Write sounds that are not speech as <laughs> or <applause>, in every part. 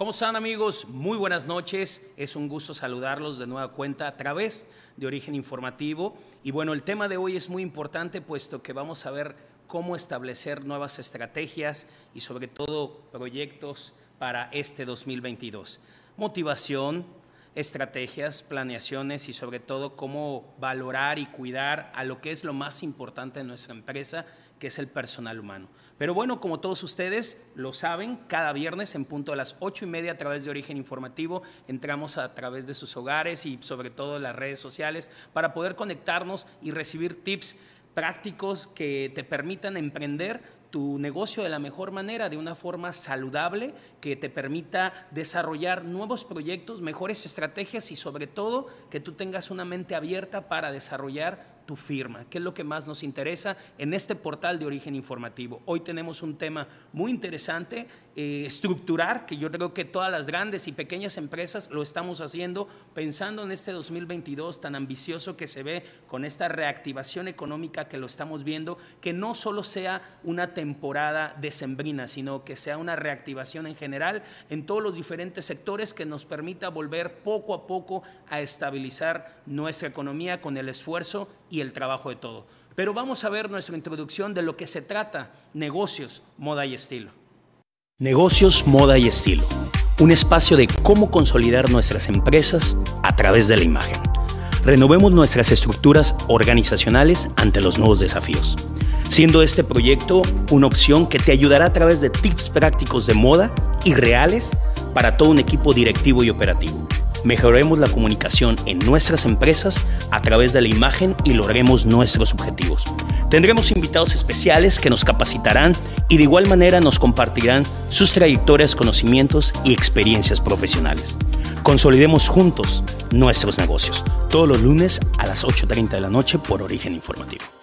¿Cómo están amigos? Muy buenas noches. Es un gusto saludarlos de nueva cuenta a través de Origen Informativo. Y bueno, el tema de hoy es muy importante puesto que vamos a ver cómo establecer nuevas estrategias y sobre todo proyectos para este 2022. Motivación, estrategias, planeaciones y sobre todo cómo valorar y cuidar a lo que es lo más importante en nuestra empresa, que es el personal humano. Pero bueno, como todos ustedes lo saben, cada viernes en punto a las ocho y media a través de Origen Informativo entramos a través de sus hogares y sobre todo las redes sociales para poder conectarnos y recibir tips prácticos que te permitan emprender tu negocio de la mejor manera, de una forma saludable, que te permita desarrollar nuevos proyectos, mejores estrategias y sobre todo que tú tengas una mente abierta para desarrollar tu firma, que es lo que más nos interesa en este portal de origen informativo. Hoy tenemos un tema muy interesante, eh, estructurar, que yo creo que todas las grandes y pequeñas empresas lo estamos haciendo pensando en este 2022 tan ambicioso que se ve con esta reactivación económica que lo estamos viendo, que no solo sea una temporada decembrina, sino que sea una reactivación en general en todos los diferentes sectores que nos permita volver poco a poco a estabilizar nuestra economía con el esfuerzo y el trabajo de todo. Pero vamos a ver nuestra introducción de lo que se trata, negocios, moda y estilo. Negocios, moda y estilo. Un espacio de cómo consolidar nuestras empresas a través de la imagen. Renovemos nuestras estructuras organizacionales ante los nuevos desafíos, siendo este proyecto una opción que te ayudará a través de tips prácticos de moda y reales para todo un equipo directivo y operativo mejoremos la comunicación en nuestras empresas a través de la imagen y logremos nuestros objetivos. Tendremos invitados especiales que nos capacitarán y de igual manera nos compartirán sus trayectorias, conocimientos y experiencias profesionales. Consolidemos juntos nuestros negocios, todos los lunes a las 8.30 de la noche por Origen Informativo.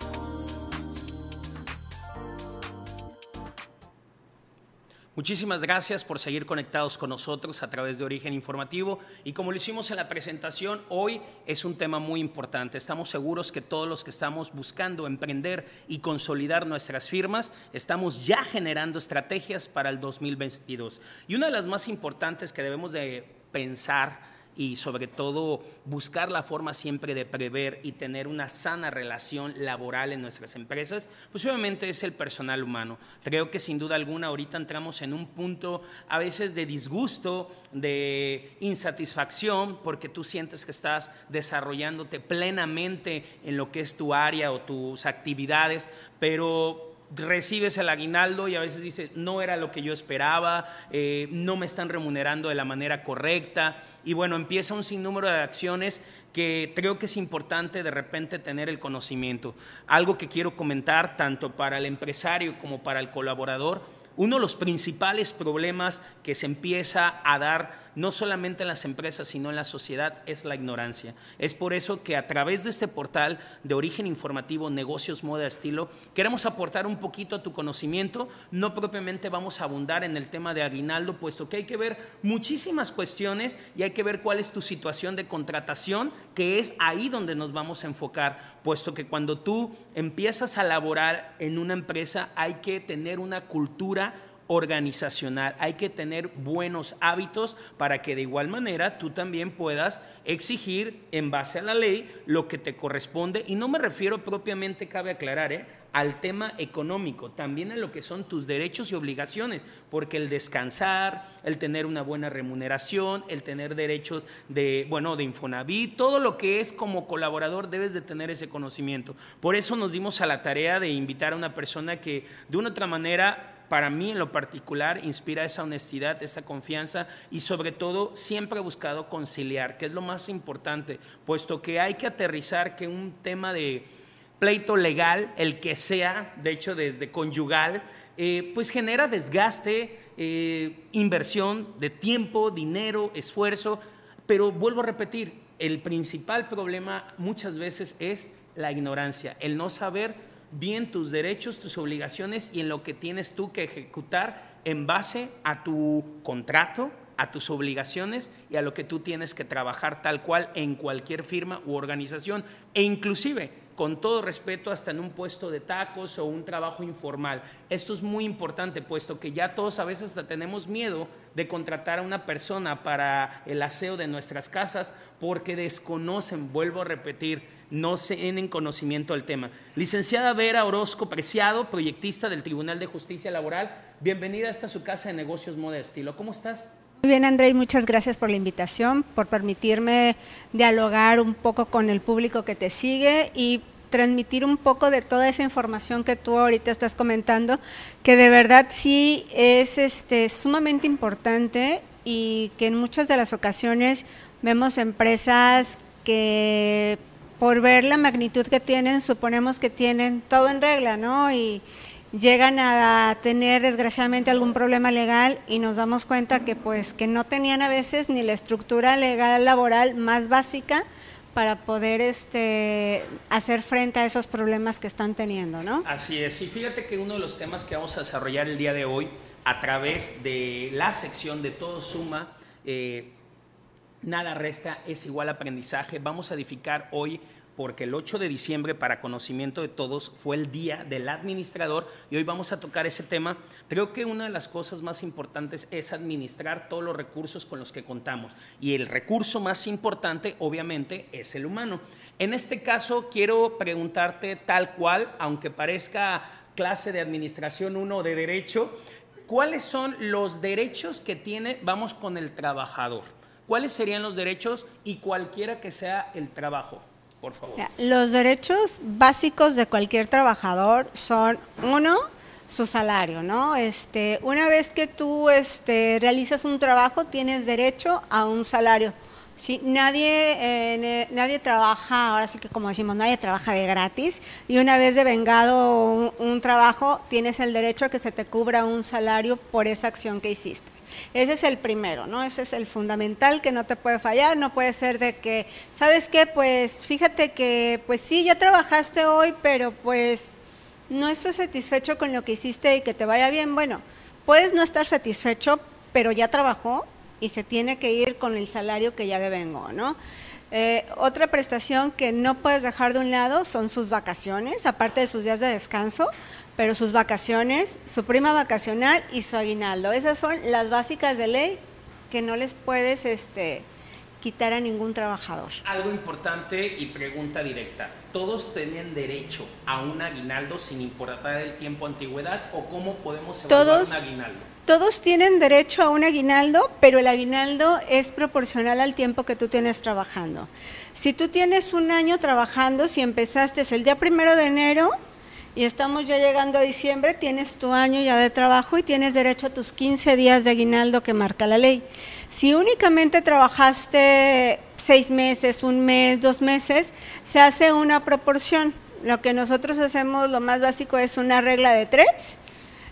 Muchísimas gracias por seguir conectados con nosotros a través de Origen Informativo y como lo hicimos en la presentación, hoy es un tema muy importante. Estamos seguros que todos los que estamos buscando emprender y consolidar nuestras firmas, estamos ya generando estrategias para el 2022. Y una de las más importantes que debemos de pensar y sobre todo buscar la forma siempre de prever y tener una sana relación laboral en nuestras empresas, pues obviamente es el personal humano. Creo que sin duda alguna ahorita entramos en un punto a veces de disgusto, de insatisfacción, porque tú sientes que estás desarrollándote plenamente en lo que es tu área o tus actividades, pero recibes el aguinaldo y a veces dices, no era lo que yo esperaba, eh, no me están remunerando de la manera correcta. Y bueno, empieza un sinnúmero de acciones que creo que es importante de repente tener el conocimiento. Algo que quiero comentar tanto para el empresario como para el colaborador uno de los principales problemas que se empieza a dar no solamente en las empresas, sino en la sociedad, es la ignorancia. Es por eso que a través de este portal de origen informativo, negocios, moda, estilo, queremos aportar un poquito a tu conocimiento. No propiamente vamos a abundar en el tema de aguinaldo, puesto que hay que ver muchísimas cuestiones y hay que ver cuál es tu situación de contratación, que es ahí donde nos vamos a enfocar, puesto que cuando tú empiezas a laborar en una empresa hay que tener una cultura organizacional. Hay que tener buenos hábitos para que de igual manera tú también puedas exigir en base a la ley lo que te corresponde. Y no me refiero propiamente, cabe aclarar, ¿eh? al tema económico, también a lo que son tus derechos y obligaciones, porque el descansar, el tener una buena remuneración, el tener derechos de, bueno, de Infonavit, todo lo que es como colaborador debes de tener ese conocimiento. Por eso nos dimos a la tarea de invitar a una persona que de una otra manera para mí en lo particular inspira esa honestidad, esa confianza y sobre todo siempre he buscado conciliar, que es lo más importante, puesto que hay que aterrizar que un tema de pleito legal, el que sea, de hecho desde conyugal, eh, pues genera desgaste, eh, inversión de tiempo, dinero, esfuerzo, pero vuelvo a repetir, el principal problema muchas veces es la ignorancia, el no saber bien tus derechos, tus obligaciones y en lo que tienes tú que ejecutar en base a tu contrato, a tus obligaciones y a lo que tú tienes que trabajar tal cual en cualquier firma u organización e inclusive con todo respeto hasta en un puesto de tacos o un trabajo informal. Esto es muy importante puesto que ya todos a veces hasta tenemos miedo de contratar a una persona para el aseo de nuestras casas porque desconocen, vuelvo a repetir, no tienen conocimiento del tema. Licenciada Vera Orozco Preciado, proyectista del Tribunal de Justicia Laboral, bienvenida a esta su casa de negocios Moda Estilo. ¿Cómo estás? Muy bien, André, muchas gracias por la invitación, por permitirme dialogar un poco con el público que te sigue y transmitir un poco de toda esa información que tú ahorita estás comentando, que de verdad sí es este, sumamente importante y que en muchas de las ocasiones vemos empresas que por ver la magnitud que tienen, suponemos que tienen todo en regla, ¿no? Y, llegan a tener desgraciadamente algún problema legal y nos damos cuenta que pues que no tenían a veces ni la estructura legal laboral más básica para poder este hacer frente a esos problemas que están teniendo, ¿no? Así es. Y fíjate que uno de los temas que vamos a desarrollar el día de hoy a través de la sección de Todo Suma, eh, Nada Resta es igual aprendizaje. Vamos a edificar hoy porque el 8 de diciembre, para conocimiento de todos, fue el día del administrador y hoy vamos a tocar ese tema. Creo que una de las cosas más importantes es administrar todos los recursos con los que contamos y el recurso más importante, obviamente, es el humano. En este caso, quiero preguntarte tal cual, aunque parezca clase de administración 1 de derecho, ¿cuáles son los derechos que tiene, vamos con el trabajador? ¿Cuáles serían los derechos y cualquiera que sea el trabajo? Por favor. Los derechos básicos de cualquier trabajador son, uno, su salario, ¿no? Este, una vez que tú este, realizas un trabajo, tienes derecho a un salario. Sí, nadie, eh, nadie trabaja, ahora sí que como decimos, nadie trabaja de gratis y una vez de vengado un, trabajo, tienes el derecho a que se te cubra un salario por esa acción que hiciste. Ese es el primero, ¿no? Ese es el fundamental que no te puede fallar, no puede ser de que, ¿sabes qué? Pues fíjate que, pues sí, ya trabajaste hoy, pero pues no estoy satisfecho con lo que hiciste y que te vaya bien. Bueno, puedes no estar satisfecho, pero ya trabajó y se tiene que ir con el salario que ya devengo, ¿no? Eh, otra prestación que no puedes dejar de un lado son sus vacaciones, aparte de sus días de descanso, pero sus vacaciones, su prima vacacional y su aguinaldo. Esas son las básicas de ley que no les puedes este, quitar a ningún trabajador. Algo importante y pregunta directa. ¿Todos tienen derecho a un aguinaldo sin importar el tiempo antigüedad o cómo podemos evaluar un aguinaldo? Todos tienen derecho a un aguinaldo, pero el aguinaldo es proporcional al tiempo que tú tienes trabajando. Si tú tienes un año trabajando, si empezaste el día primero de enero y estamos ya llegando a diciembre, tienes tu año ya de trabajo y tienes derecho a tus 15 días de aguinaldo que marca la ley. Si únicamente trabajaste seis meses, un mes, dos meses, se hace una proporción. Lo que nosotros hacemos, lo más básico, es una regla de tres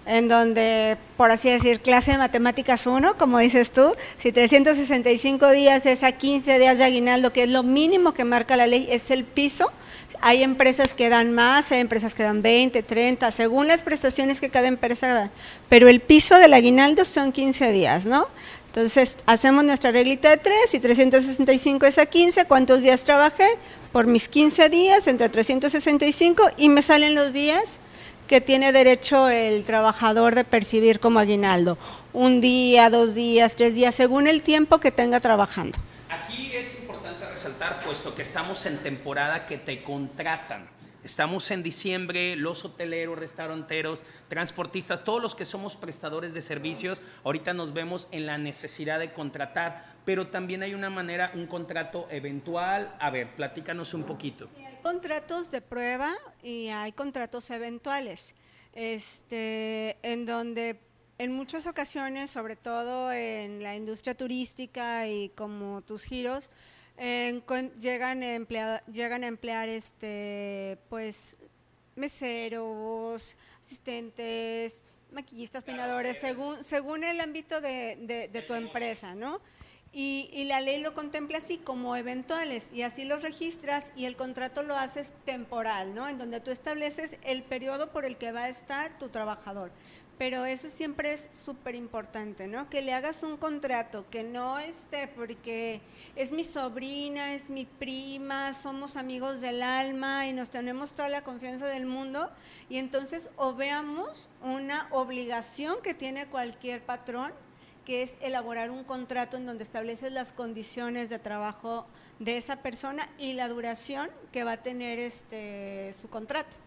en donde, por así decir, clase de matemáticas 1, como dices tú, si 365 días es a 15 días de aguinaldo, que es lo mínimo que marca la ley, es el piso. Hay empresas que dan más, hay empresas que dan 20, 30, según las prestaciones que cada empresa da. Pero el piso del aguinaldo son 15 días, ¿no? Entonces, hacemos nuestra reglita de 3 y 365 es a 15. ¿Cuántos días trabajé? Por mis 15 días, entre 365 y me salen los días que tiene derecho el trabajador de percibir como aguinaldo. Un día, dos días, tres días, según el tiempo que tenga trabajando. Aquí es importante resaltar, puesto que estamos en temporada que te contratan. Estamos en diciembre, los hoteleros, restauranteros, transportistas, todos los que somos prestadores de servicios, ahorita nos vemos en la necesidad de contratar, pero también hay una manera, un contrato eventual. A ver, platícanos un poquito. Hay contratos de prueba y hay contratos eventuales, este, en donde en muchas ocasiones, sobre todo en la industria turística y como tus giros, llegan, a llegan a emplear este, pues, meseros, asistentes, maquillistas, peinadores, según, según el ámbito de, de, tu empresa, ¿no? Y, y, la ley lo contempla así como eventuales y así los registras y el contrato lo haces temporal, ¿no? En donde tú estableces el periodo por el que va a estar tu trabajador. Pero eso siempre es súper importante, ¿no? Que le hagas un contrato, que no esté porque es mi sobrina, es mi prima, somos amigos del alma y nos tenemos toda la confianza del mundo y entonces o veamos una obligación que tiene cualquier patrón que es elaborar un contrato en donde estableces las condiciones de trabajo de esa persona y la duración que va a tener este su contrato.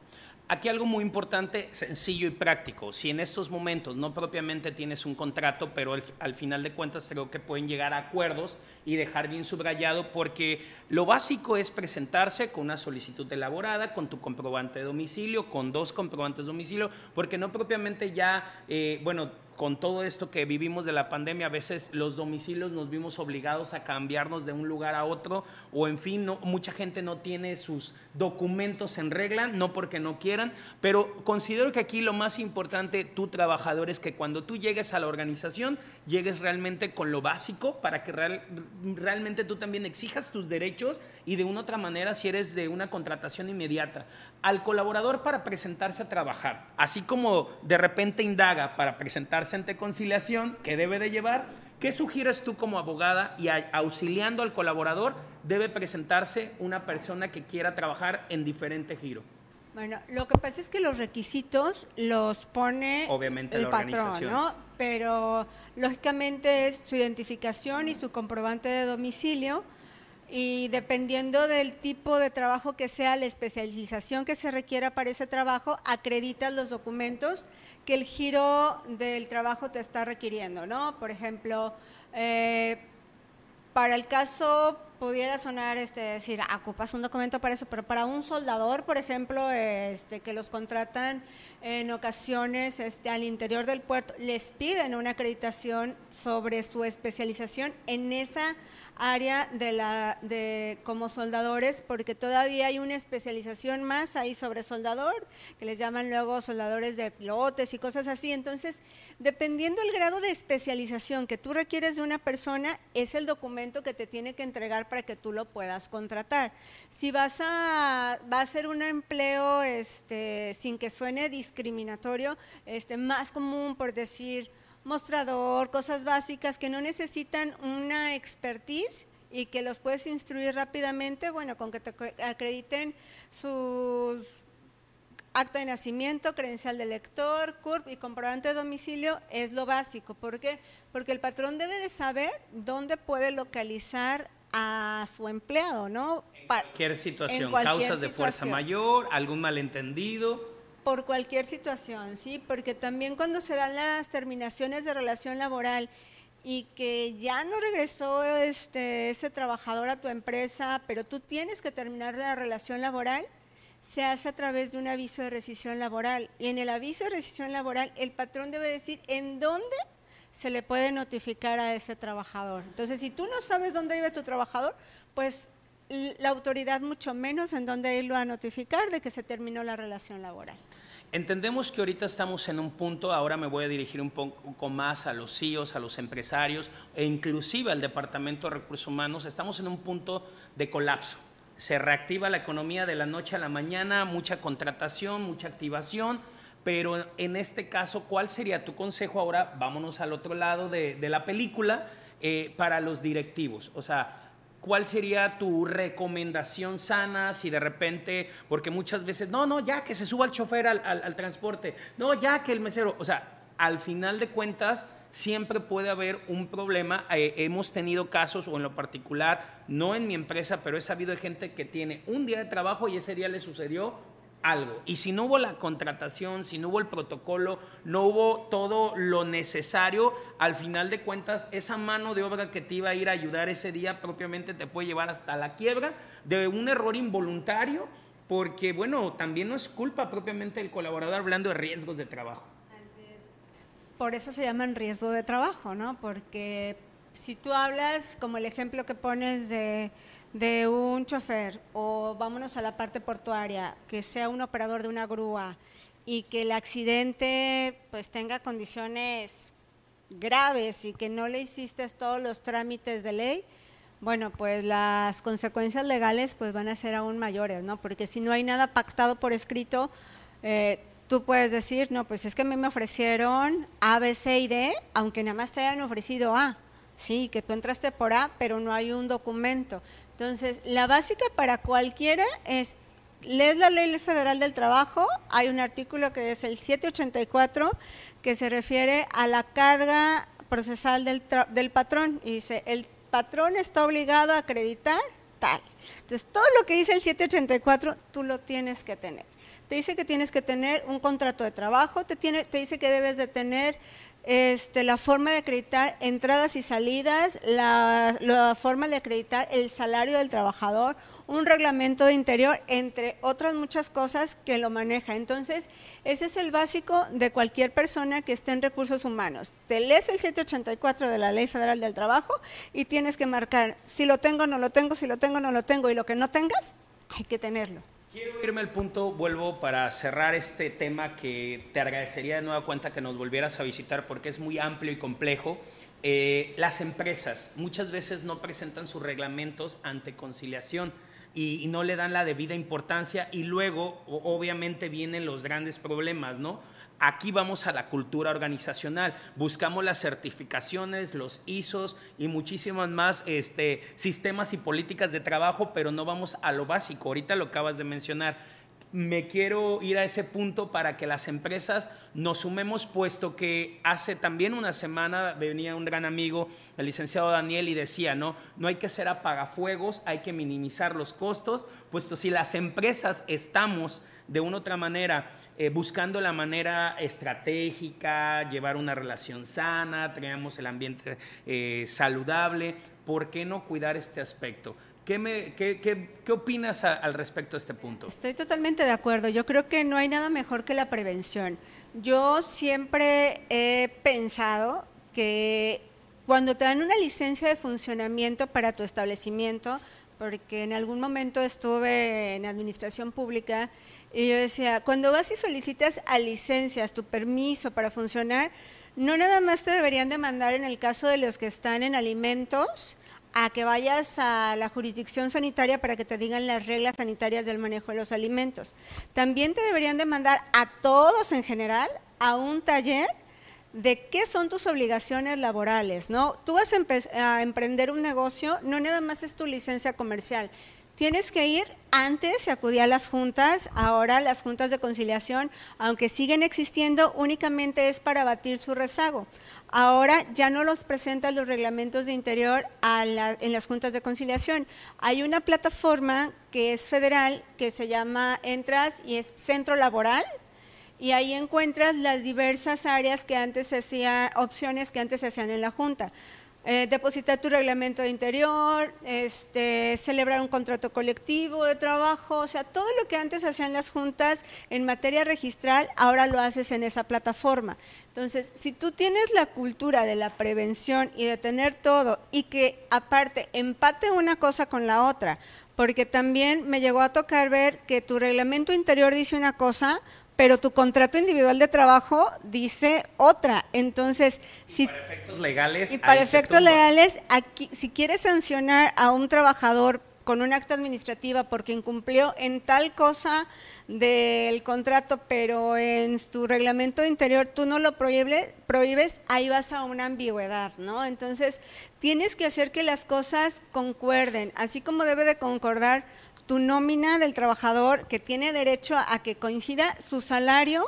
Aquí algo muy importante, sencillo y práctico. Si en estos momentos no propiamente tienes un contrato, pero al, final de cuentas creo que pueden llegar a acuerdos y dejar bien subrayado, porque lo básico es presentarse con una solicitud elaborada, con tu comprobante de domicilio, con dos comprobantes de domicilio, porque no propiamente ya, eh, bueno, con todo esto que vivimos de la pandemia, a veces los domicilios nos vimos obligados a cambiarnos de un lugar a otro o en fin, mucha gente no tiene sus documentos en regla, no porque no quieran, pero considero que aquí lo más importante, tú trabajador, es que cuando tú llegues a la organización, llegues realmente con lo básico para que realmente tú también exijas tus derechos y de una otra manera si eres de una contratación inmediata. Al colaborador para presentarse a trabajar, así como de repente indaga para presentarse ante conciliación que debe de llevar. ¿Qué sugieres tú como abogada y auxiliando al colaborador debe presentarse una persona que quiera trabajar en diferente giro? Bueno, lo que pasa es que los requisitos los pone Obviamente el patrón, ¿no? Pero lógicamente es su identificación y su comprobante de domicilio y dependiendo del tipo de trabajo que sea, la especialización que se requiera para ese trabajo, acreditas los documentos que el giro del trabajo te está requiriendo, ¿no? Por ejemplo, eh, para el caso pudiera sonar este decir, ah, ocupas un documento para eso, pero para un soldador, por ejemplo, este que los contratan en ocasiones este al interior del puerto, les piden una acreditación sobre su especialización en esa área de la de como soldadores porque todavía hay una especialización más ahí sobre soldador que les llaman luego soldadores de pilotes y cosas así. Entonces dependiendo el grado de especialización que tú requieres de una persona es el documento que te tiene que entregar para que tú lo puedas contratar si vas a va a ser un empleo este sin que suene discriminatorio este más común por decir mostrador, cosas básicas que no necesitan una expertise y que los puedes instruir rápidamente, bueno, con que te acrediten sus acta de nacimiento, credencial de lector, CURP y comprobante de domicilio es lo básico. ¿Por qué? Porque el patrón debe de saber dónde puede localizar a su empleado, ¿no? En cualquier situación, causas de fuerza mayor, algún malentendido por cualquier situación, ¿sí? Porque también cuando se dan las terminaciones de relación laboral y que ya no regresó este, ese trabajador a tu empresa, pero tú tienes que terminar la relación laboral, se hace a través de un aviso de rescisión laboral. Y en el aviso de rescisión laboral, el patrón debe decir en dónde se le puede notificar a ese trabajador. Entonces, si tú no sabes dónde vive tu trabajador, pues la autoridad mucho menos en dónde irlo a notificar de que se terminó la relación laboral. Entendemos que ahorita estamos en un punto, ahora me voy a dirigir un poco más a los CEOs, a los empresarios e inclusive al Departamento de Recursos Humanos, estamos en un punto de colapso. Se reactiva la economía de la noche a la mañana, mucha contratación, mucha activación, pero en este caso, ¿cuál sería tu consejo ahora? Vámonos al otro lado de, la película eh, para los directivos. O sea, ¿Cuál sería tu recomendación sana si de repente, porque muchas veces, no, no, ya que se suba el chofer al, transporte, no, ya que el mesero, o sea, al final de cuentas siempre puede haber un problema. Eh, hemos tenido casos, o en lo particular, no en mi empresa, pero he sabido de gente que tiene un día de trabajo y ese día le sucedió algo. Y si no hubo la contratación, si no hubo el protocolo, no hubo todo lo necesario, al final de cuentas, esa mano de obra que te iba a ir a ayudar ese día propiamente te puede llevar hasta la quiebra de un error involuntario, porque bueno, también no es culpa propiamente del colaborador hablando de riesgos de trabajo. Por eso se llaman riesgo de trabajo, ¿no? Porque si tú hablas, como el ejemplo que pones de de un chofer o vámonos a la parte portuaria, que sea un operador de una grúa y que el accidente pues tenga condiciones graves y que no le hiciste todos los trámites de ley, bueno, pues las consecuencias legales pues van a ser aún mayores, ¿no? Porque si no hay nada pactado por escrito, eh, tú puedes decir, no, pues es que a mí me ofrecieron A, B, C y D, aunque nada más te hayan ofrecido A. Sí, que tú entraste por A, pero no hay un documento. Entonces, la básica para cualquiera es, lees la Ley Federal del Trabajo, hay un artículo que es el 784, que se refiere a la carga procesal del, del patrón, y dice, el patrón está obligado a acreditar tal. Entonces, todo lo que dice el 784, tú lo tienes que tener te dice que tienes que tener un contrato de trabajo, te, tiene, te dice que debes de tener este, la forma de acreditar entradas y salidas, la, forma de acreditar el salario del trabajador, un reglamento de interior, entre otras muchas cosas que lo maneja. Entonces, ese es el básico de cualquier persona que esté en recursos humanos. Te lees el 784 de la Ley Federal del Trabajo y tienes que marcar si lo tengo, no lo tengo, si lo tengo, no lo tengo, y lo que no tengas, hay que tenerlo. Quiero irme al punto, vuelvo para cerrar este tema que te agradecería de nueva cuenta que nos volvieras a visitar porque es muy amplio y complejo. Eh, las empresas muchas veces no presentan sus reglamentos ante conciliación y, no le dan la debida importancia y luego obviamente vienen los grandes problemas, ¿no? Aquí vamos a la cultura organizacional, buscamos las certificaciones, los ISOs y muchísimas más este, sistemas y políticas de trabajo, pero no vamos a lo básico. Ahorita lo acabas de mencionar. Me quiero ir a ese punto para que las empresas nos sumemos, puesto que hace también una semana venía un gran amigo, el licenciado Daniel, y decía, no, no hay que ser apagafuegos, hay que minimizar los costos, puesto si las empresas estamos de una otra manera eh, buscando la manera estratégica, llevar una relación sana, tenemos el ambiente eh, saludable. ¿Por qué no cuidar este aspecto? ¿Qué, opinas al respecto de este punto? Estoy totalmente de acuerdo. Yo creo que no hay nada mejor que la prevención. Yo siempre he pensado que cuando te dan una licencia de funcionamiento para tu establecimiento, porque en algún momento estuve en administración pública y yo decía, cuando vas y solicitas a licencias tu permiso para funcionar, no nada más te deberían demandar en el caso de los que están en alimentos, a que vayas a la jurisdicción sanitaria para que te digan las reglas sanitarias del manejo de los alimentos. También te deberían demandar a todos en general a un taller de qué son tus obligaciones laborales, ¿no? Tú vas a, a emprender un negocio, no nada más es tu licencia comercial, Tienes que ir antes y acudir a las juntas. Ahora las juntas de conciliación, aunque siguen existiendo, únicamente es para batir su rezago. Ahora ya no los presentan los reglamentos de interior en las juntas de conciliación. Hay una plataforma que es federal, que se llama Entras y es Centro Laboral, y ahí encuentras las diversas áreas que antes se hacían, opciones que antes se hacían en la Junta. Eh, depositar tu reglamento interior, este, celebrar un contrato colectivo de trabajo, o sea, todo lo que antes hacían las juntas en materia registral, ahora lo haces en esa plataforma. Entonces, si tú tienes la cultura de la prevención y de tener todo y que aparte empate una cosa con la otra, porque también me llegó a tocar ver que tu reglamento interior dice una cosa, pero tu contrato individual de trabajo dice otra. Entonces, si para efectos legales y para efectos legales, aquí si quieres sancionar a un trabajador con un acta administrativa porque incumplió en tal cosa del contrato, pero en tu reglamento interior tú no lo prohíbes, prohíbes, ahí vas a una ambigüedad, ¿no? Entonces, tienes que hacer que las cosas concuerden, así como debe de concordar tu nómina del trabajador que tiene derecho a, que coincida su salario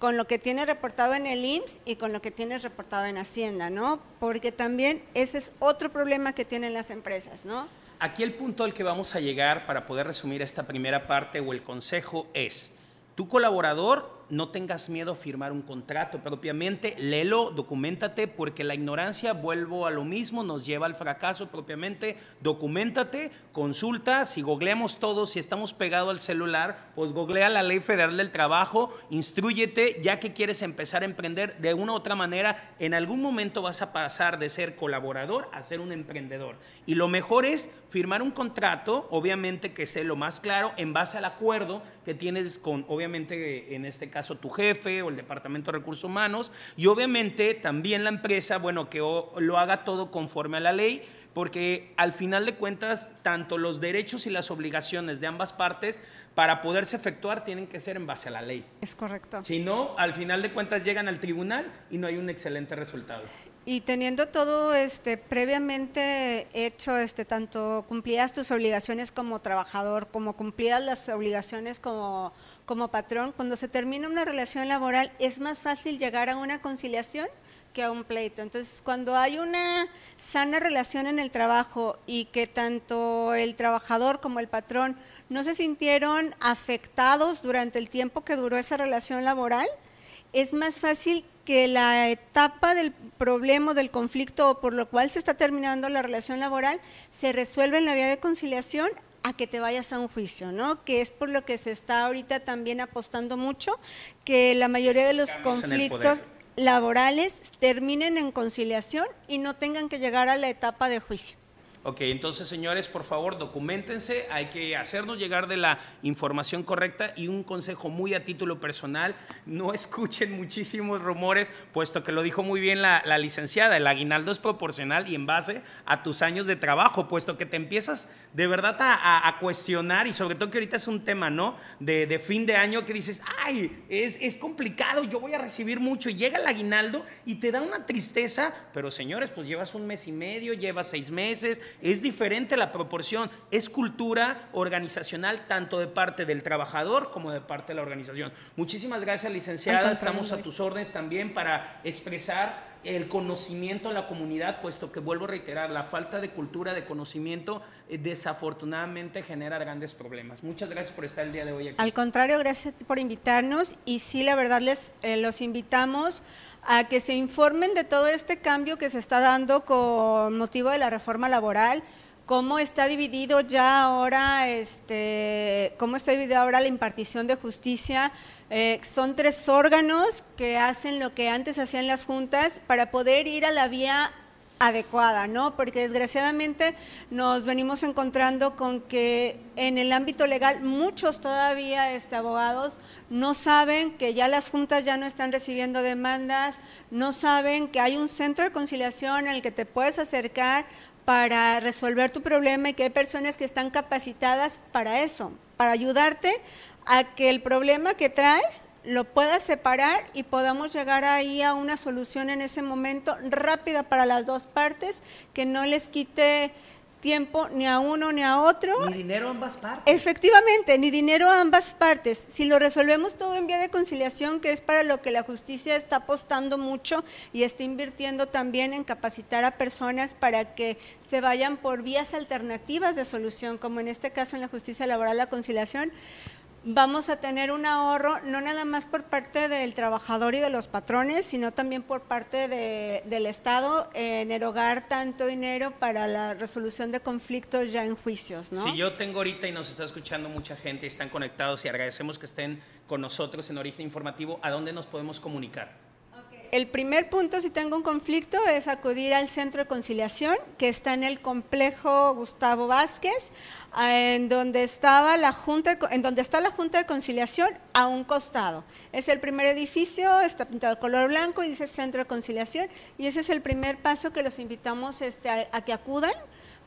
con lo que tiene reportado en el IMSS y con lo que tiene reportado en Hacienda, ¿no? Porque también ese es otro problema que tienen las empresas, ¿no? Aquí el punto al que vamos a llegar para poder resumir esta primera parte o el consejo es, tu colaborador no tengas miedo a firmar un contrato propiamente, léelo, documentate, porque la ignorancia, vuelvo a lo mismo, nos lleva al fracaso propiamente. Documentate, consulta, si googleamos todos, si estamos pegados al celular, pues googlea la Ley Federal del Trabajo, instruyete, ya que quieres empezar a emprender de una u otra manera, en algún momento vas a pasar de ser colaborador a ser un emprendedor. Y lo mejor es firmar un contrato, obviamente que sea lo más claro, en base al acuerdo que tienes con, obviamente en este caso, caso tu jefe o el departamento de recursos humanos, y obviamente también la empresa, bueno, que lo haga todo conforme a la ley, porque al final de cuentas, tanto los derechos y las obligaciones de ambas partes, para poderse efectuar, tienen que ser en base a la ley. Es correcto. Si no, al final de cuentas llegan al tribunal y no hay un excelente resultado. Y teniendo todo este previamente hecho, este tanto cumplidas tus obligaciones como trabajador, como cumplidas las obligaciones como, como patrón, cuando se termina una relación laboral es más fácil llegar a una conciliación que a un pleito. Entonces, cuando hay una sana relación en el trabajo y que tanto el trabajador como el patrón no se sintieron afectados durante el tiempo que duró esa relación laboral, es más fácil que la etapa del problema, del conflicto por lo cual se está terminando la relación laboral se resuelva en la vía de conciliación a que te vayas a un juicio, ¿no? Que es por lo que se está ahorita también apostando mucho, que la mayoría de los conflictos laborales terminen en conciliación y no tengan que llegar a la etapa de juicio. Ok, entonces señores, por favor, documentense, hay que hacernos llegar de la información correcta y un consejo muy a título personal, no <laughs> escuchen muchísimos rumores, puesto que lo dijo muy bien la, licenciada, el aguinaldo es proporcional y en base a tus años de trabajo, puesto que te empiezas de verdad a, cuestionar y sobre todo que ahorita es un tema, ¿no? De, fin de año que dices, ay, es, es complicado, yo voy a recibir mucho y llega el aguinaldo y te da una tristeza, pero señores, pues llevas un mes y medio, llevas seis meses, es diferente la proporción, es cultura organizacional tanto de parte del trabajador como de parte de la organización. Muchísimas gracias, licenciada. Estamos a tus órdenes también para expresar el conocimiento a la comunidad, puesto que vuelvo a reiterar, la falta de cultura, de conocimiento, eh, desafortunadamente genera grandes problemas. Muchas gracias por estar el día de hoy aquí. Al contrario, gracias por invitarnos y sí, la verdad, les eh, los invitamos a que se informen de todo este cambio que se está dando con motivo de la reforma laboral cómo está dividido ya ahora, este, cómo está dividida ahora la impartición de justicia. Eh, son tres órganos que hacen lo que antes hacían las juntas para poder ir a la vía adecuada, ¿no? Porque desgraciadamente nos venimos encontrando con que en el ámbito legal muchos todavía este, abogados no saben que ya las juntas ya no están recibiendo demandas, no saben que hay un centro de conciliación al que te puedes acercar para resolver tu problema y que hay personas que están capacitadas para eso, para ayudarte a que el problema que traes lo puedas separar y podamos llegar ahí a una solución en ese momento rápida para las dos partes, que no les quite tiempo ni a uno ni a otro. Ni dinero a ambas partes. Efectivamente, ni dinero a ambas partes. Si lo resolvemos todo en vía de conciliación, que es para lo que la justicia está apostando mucho y está invirtiendo también en capacitar a personas para que se vayan por vías alternativas de solución, como en este caso en la justicia laboral, la conciliación, vamos a tener un ahorro no nada más por parte del trabajador y de los patrones, sino también por parte del Estado en erogar tanto dinero para la resolución de conflictos ya en juicios. Si yo tengo ahorita y nos está escuchando mucha gente están conectados y agradecemos que estén con nosotros en Origen Informativo, ¿a dónde nos podemos comunicar? El primer punto, si tengo un conflicto, es acudir al centro de conciliación, que está en el complejo Gustavo Vázquez, en donde estaba la junta, en donde está la junta de conciliación a un costado. Es el primer edificio, está pintado de color blanco y dice centro de conciliación, y ese es el primer paso que los invitamos este, a que acudan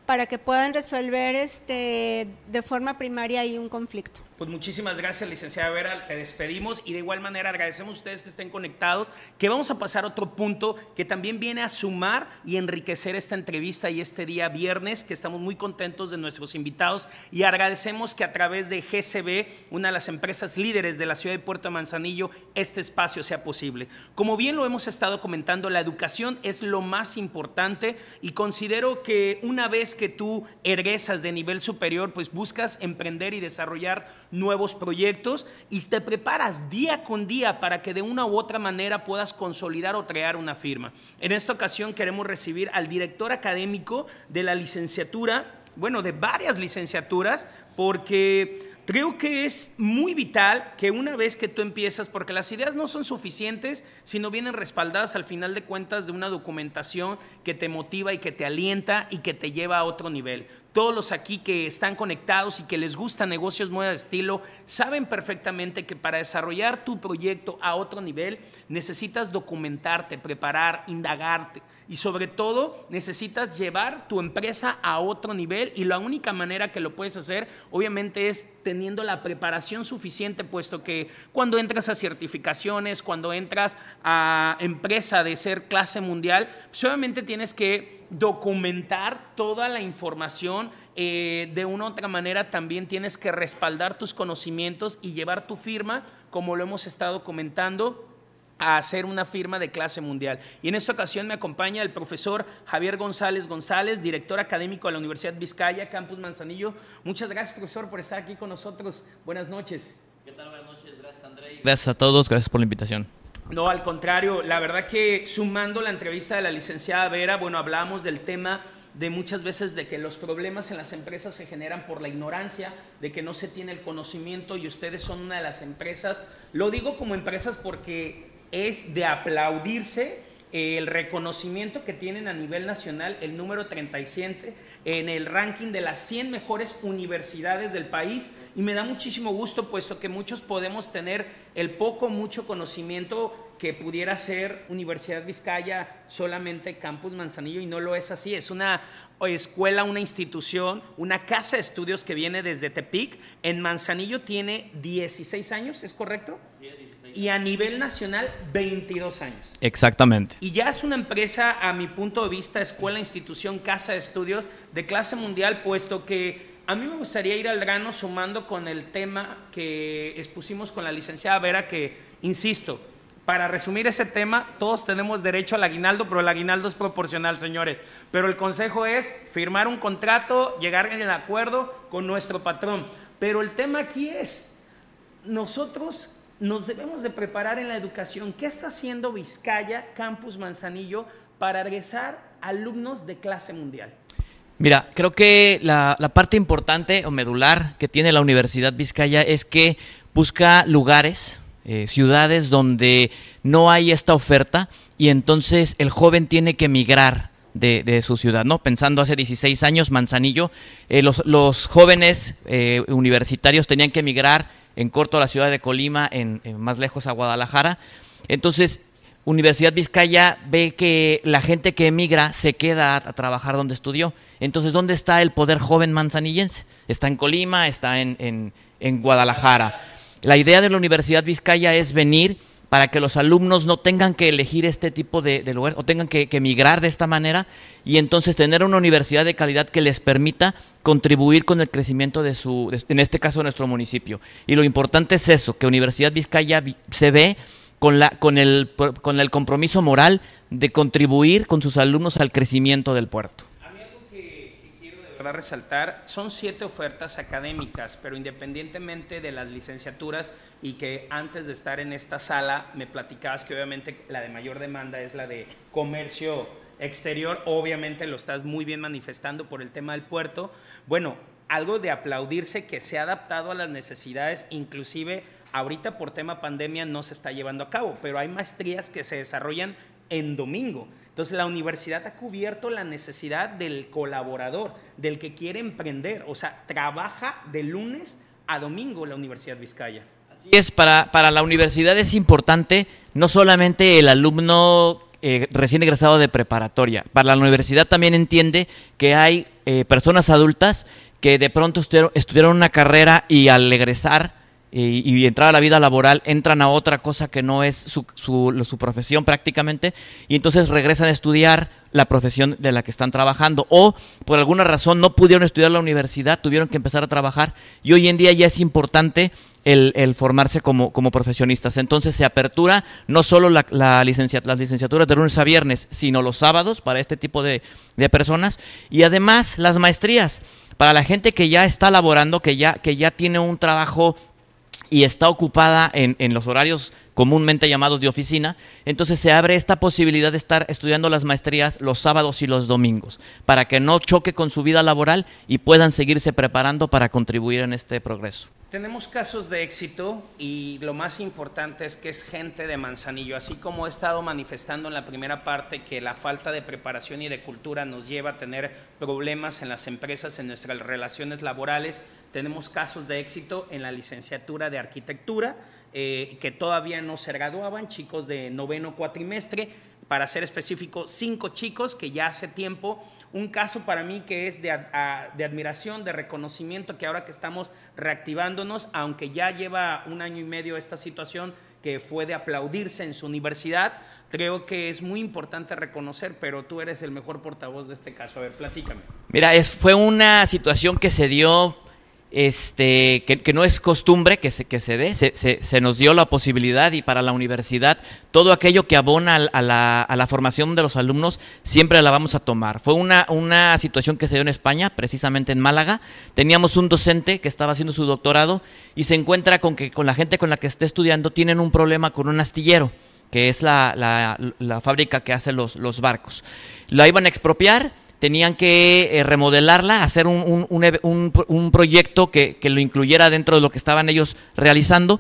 para que puedan resolver este, de forma primaria y un conflicto. Pues muchísimas gracias, licenciada Vera, te despedimos y de igual manera agradecemos a ustedes que estén conectados, que vamos a pasar a otro punto que también viene a sumar y enriquecer esta entrevista y este día viernes, que estamos muy contentos de nuestros invitados y agradecemos que a través de GCB, una de las empresas líderes de la ciudad de Puerto Manzanillo, este espacio sea posible. Como bien lo hemos estado comentando, la educación es lo más importante y considero que una vez que tú egresas de nivel superior, pues buscas emprender y desarrollar nuevos proyectos y te preparas día con día para que de una u otra manera puedas consolidar o crear una firma. En esta ocasión queremos recibir al director académico de la licenciatura, bueno, de varias licenciaturas, porque Creo que es muy vital que una vez que tú empiezas, porque las ideas no son suficientes si no vienen respaldadas al final de cuentas de una documentación que te motiva y que te alienta y que te lleva a otro nivel. Todos los aquí que están conectados y que les gusta negocios moda de estilo, saben perfectamente que para desarrollar tu proyecto a otro nivel necesitas documentarte, preparar, indagarte. Y sobre todo necesitas llevar tu empresa a otro nivel y la única manera que lo puedes hacer obviamente es teniendo la preparación suficiente, puesto que cuando entras a certificaciones, cuando entras a empresa de ser clase mundial, pues obviamente tienes que documentar toda la información. Eh, de una u otra manera también tienes que respaldar tus conocimientos y llevar tu firma, como lo hemos estado comentando a hacer una firma de clase mundial. Y en esta ocasión me acompaña el profesor Javier González González, director académico de la Universidad Vizcaya, Campus Manzanillo. Muchas gracias, profesor, por estar aquí con nosotros. Buenas noches. ¿Qué tal? Buenas noches. Gracias, André. Gracias a todos. Gracias por la invitación. No, al contrario, la verdad que sumando la entrevista de la licenciada Vera, bueno, hablamos del tema de muchas veces de que los problemas en las empresas se generan por la ignorancia, de que no se tiene el conocimiento y ustedes son una de las empresas. Lo digo como empresas porque es de aplaudirse el reconocimiento que tienen a nivel nacional, el número 37 en el ranking de las 100 mejores universidades del país y me da muchísimo gusto puesto que muchos podemos tener el poco, mucho conocimiento que pudiera ser Universidad Vizcaya solamente Campus Manzanillo y no lo es así, es una escuela, una institución, una casa de estudios que viene desde Tepic. En Manzanillo tiene 16 años, ¿es correcto? Sí, y a nivel nacional 22 años. Exactamente. Y ya es una empresa, a mi punto de vista, escuela, institución, casa de estudios de clase mundial, puesto que a mí me gustaría ir al grano sumando con el tema que expusimos con la licenciada Vera, que, insisto, para resumir ese tema, todos tenemos derecho al aguinaldo, pero el aguinaldo es proporcional, señores. Pero el consejo es firmar un contrato, llegar en el acuerdo con nuestro patrón. Pero el tema aquí es, nosotros nos debemos de preparar en la educación. ¿Qué está haciendo Vizcaya, Campus Manzanillo, para regresar alumnos de clase mundial? Mira, creo que la, parte importante o medular que tiene la Universidad Vizcaya es que busca lugares, eh, ciudades donde no hay esta oferta y entonces el joven tiene que emigrar de, su ciudad, ¿no? Pensando hace 16 años, Manzanillo, eh, los, jóvenes eh, universitarios tenían que emigrar en corto a la ciudad de Colima, en, más lejos a Guadalajara. Entonces, Universidad Vizcaya ve que la gente que emigra se queda a, trabajar donde estudió. Entonces, ¿dónde está el poder joven manzanillense? Está en Colima, está en, en Guadalajara. La idea de la Universidad Vizcaya es venir para que los alumnos no tengan que elegir este tipo de, lugar o tengan que, emigrar de esta manera y entonces tener una universidad de calidad que les permita contribuir con el crecimiento de su, en este caso, nuestro municipio. Y lo importante es eso, que Universidad Vizcaya se ve con, la, con, el, con el compromiso moral de contribuir con sus alumnos al crecimiento del puerto resaltar, son siete ofertas académicas, pero independientemente de las licenciaturas y que antes de estar en esta sala me platicabas que obviamente la de mayor demanda es la de comercio exterior, obviamente lo estás muy bien manifestando por el tema del puerto. Bueno, algo de aplaudirse que se ha adaptado a las necesidades, inclusive ahorita por tema pandemia no se está llevando a cabo, pero hay maestrías que se desarrollan en domingo. Entonces la universidad ha cubierto la necesidad del colaborador, del que quiere emprender, o sea, trabaja de lunes a domingo la Universidad Vizcaya. Así es, para, para la universidad es importante no solamente el alumno eh, recién egresado de preparatoria, para la universidad también entiende que hay eh, personas adultas que de pronto estudiaron una carrera y al egresar y, entrar a la vida laboral, entran a otra cosa que no es su, su, profesión prácticamente, y entonces regresan a estudiar la profesión de la que están trabajando, o por alguna razón no pudieron estudiar la universidad, tuvieron que empezar a trabajar, y hoy en día ya es importante el, formarse como, como, profesionistas. Entonces se apertura no solo la, la las licenciaturas de lunes a viernes, sino los sábados para este tipo de, de, personas y además las maestrías para la gente que ya está laborando, que ya, que ya tiene un trabajo y está ocupada en, en, los horarios comúnmente llamados de oficina, entonces se abre esta posibilidad de estar estudiando las maestrías los sábados y los domingos, para que no choque con su vida laboral y puedan seguirse preparando para contribuir en este progreso. Tenemos casos de éxito y lo más importante es que es gente de Manzanillo, así como he estado manifestando en la primera parte que la falta de preparación y de cultura nos lleva a tener problemas en las empresas, en nuestras relaciones laborales. Tenemos casos de éxito en la licenciatura de arquitectura, eh, que todavía no se graduaban, chicos de noveno cuatrimestre, para ser específico, cinco chicos que ya hace tiempo un caso para mí que es de, admiración, de reconocimiento, que ahora que estamos reactivándonos, aunque ya lleva un año y medio esta situación que fue de aplaudirse en su universidad, creo que es muy importante reconocer, pero tú eres el mejor portavoz de este caso. A ver, platícame. Mira, es, fue una situación que se dio este, que, no es costumbre que se, que se dé, se, se, nos dio la posibilidad y para la universidad todo aquello que abona a la, a la, formación de los alumnos siempre la vamos a tomar. Fue una, una situación que se dio en España, precisamente en Málaga. Teníamos un docente que estaba haciendo su doctorado y se encuentra con que con la gente con la que esté estudiando tienen un problema con un astillero que es la, la, la fábrica que hace los, los barcos. La iban a expropiar tenían que eh, remodelarla, hacer un, un, proyecto que, lo incluyera dentro de lo que estaban ellos realizando.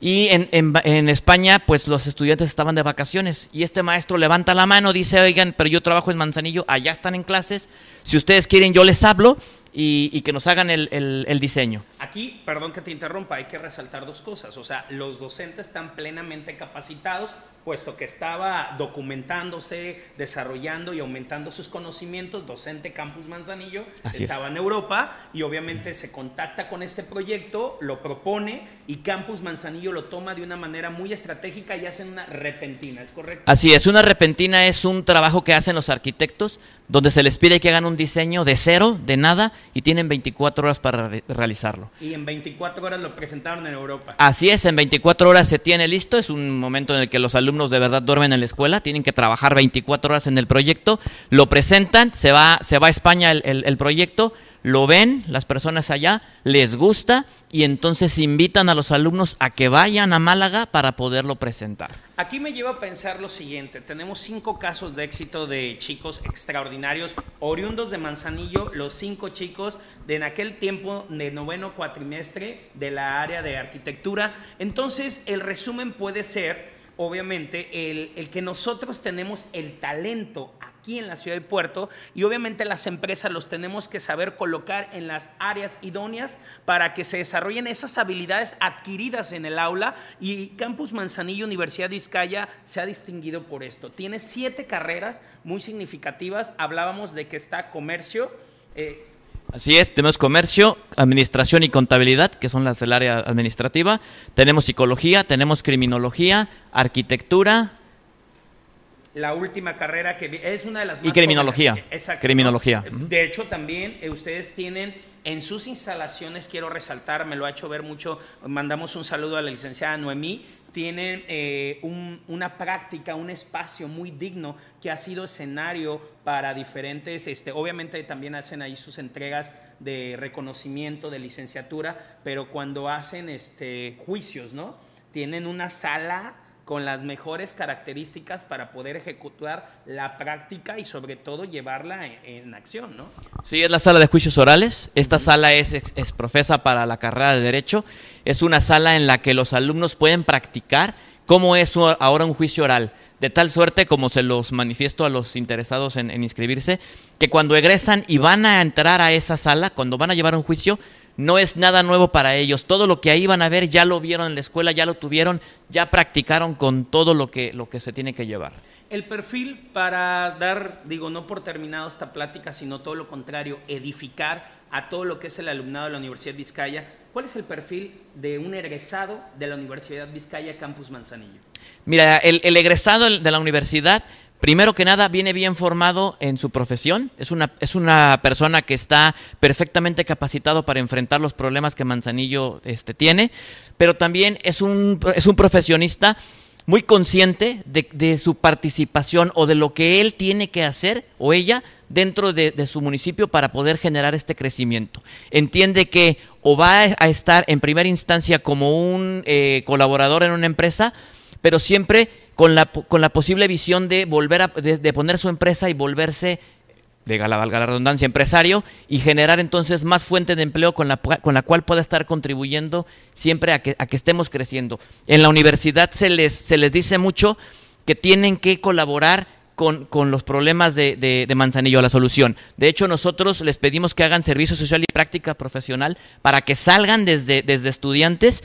Y en, en, España, pues los estudiantes estaban de vacaciones. Y este maestro levanta la mano, dice, oigan, pero yo trabajo en Manzanillo, allá están en clases. Si ustedes quieren, yo les hablo y, que nos hagan el, diseño. Aquí, perdón que te interrumpa, hay que resaltar dos cosas. O sea, los docentes están plenamente capacitados, puesto que estaba documentándose, desarrollando y aumentando sus conocimientos. Docente Campus Manzanillo estaba en Europa y obviamente se contacta con este proyecto, lo propone y Campus Manzanillo lo toma de una manera muy estratégica y hacen una repentina, ¿es correcto? Así es, una repentina es un trabajo que hacen los arquitectos donde se les pide que hagan un diseño de cero, de nada, y tienen 24 horas para realizarlo. Y en 24 horas lo presentaron en Europa. Así es, en 24 horas se tiene listo, es un momento en el que los alumnos de verdad duermen en la escuela, tienen que trabajar 24 horas en el proyecto, lo presentan, se va, se va a España el proyecto, lo ven las personas allá, les gusta y entonces invitan a los alumnos a que vayan a Málaga para poderlo presentar. Aquí me lleva a pensar lo siguiente, tenemos cinco casos de éxito de chicos extraordinarios, oriundos de Manzanillo, los cinco chicos de en aquel tiempo de noveno cuatrimestre de la área de arquitectura. Entonces el resumen puede ser, obviamente, el, el que nosotros tenemos el talento en la ciudad de Puerto y obviamente las empresas los tenemos que saber colocar en las áreas idóneas para que se desarrollen esas habilidades adquiridas en el aula y Campus Manzanillo Universidad de Vizcaya se ha distinguido por esto. Tiene siete carreras muy significativas, hablábamos de que está comercio. Eh, Así es, tenemos comercio, administración y contabilidad, que son las del área administrativa. Tenemos psicología, tenemos criminología, arquitectura, la última carrera que es una de las más y criminología. Criminología de hecho también eh, ustedes tienen en sus instalaciones quiero resaltar me lo ha hecho ver mucho mandamos un saludo a la licenciada Noemí tienen eh, una práctica un espacio muy digno que ha sido escenario para diferentes este obviamente también hacen ahí sus entregas de reconocimiento de licenciatura pero cuando hacen este juicios no tienen una sala con las mejores características para poder ejecutar la práctica y sobre todo llevarla en, acción, ¿no? Sí, es la sala de juicios orales. Esta sala es, es, profesa para la carrera de Derecho. Es una sala en la que los alumnos pueden practicar cómo es ahora un juicio oral. De tal suerte, como se los manifiesto a los interesados en, en inscribirse, que cuando egresan y van a entrar a esa sala, cuando van a llevar un juicio, no es nada nuevo para ellos. Todo lo que ahí van a ver ya lo vieron en la escuela, ya lo tuvieron, ya practicaron con todo lo que, lo que se tiene que llevar. El perfil para dar, digo, no por terminado esta plática, sino todo lo contrario, edificar a todo lo que es el alumnado de la Universidad Vizcaya. ¿Cuál es el perfil de un egresado de la Universidad Vizcaya Campus Manzanillo? Mira, el, el egresado de la universidad Primero que nada, viene bien formado en su profesión, es una, es una persona que está perfectamente capacitado para enfrentar los problemas que Manzanillo este, tiene, pero también es un, es un profesionista muy consciente de, su participación o de lo que él tiene que hacer o ella dentro de, su municipio para poder generar este crecimiento. Entiende que o va a estar en primera instancia como un eh, colaborador en una empresa, pero siempre con la, con la posible visión de volver a de, poner su empresa y volverse de la, la redundancia, empresario y generar entonces más fuente de empleo con la, con la cual pueda estar contribuyendo siempre a que, a que estemos creciendo. En la universidad se les, se les dice mucho que tienen que colaborar con, con, los problemas de, de, de, Manzanillo, la solución. De hecho, nosotros les pedimos que hagan servicio social y práctica profesional para que salgan desde, desde estudiantes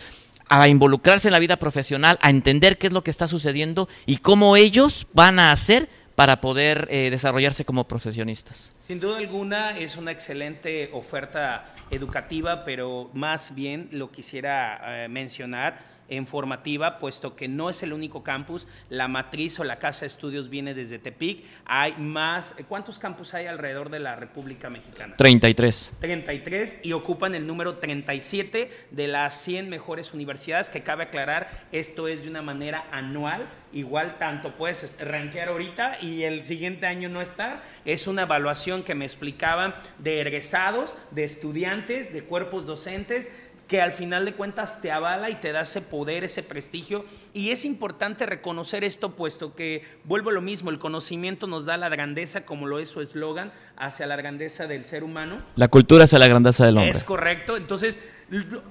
a involucrarse en la vida profesional, a entender qué es lo que está sucediendo y cómo ellos van a hacer para poder eh, desarrollarse como profesionistas. Sin duda alguna es una excelente oferta educativa, pero más bien lo quisiera eh, mencionar en formativa, puesto que no es el único campus, la matriz o la casa de estudios viene desde Tepic, hay más, ¿cuántos campus hay alrededor de la República Mexicana? 33. 33 y ocupan el número 37 de las 100 mejores universidades, que cabe aclarar, esto es de una manera anual, igual tanto puedes rankear ahorita y el siguiente año no estar, es una evaluación que me explicaban de egresados, de estudiantes, de cuerpos docentes, que al final de cuentas te avala y te da ese poder, ese prestigio. Y es importante reconocer esto, puesto que, vuelvo a lo mismo, el conocimiento nos da la grandeza, como lo es su eslogan, hacia la grandeza del ser humano. La cultura hacia la grandeza del hombre. Es correcto. Entonces,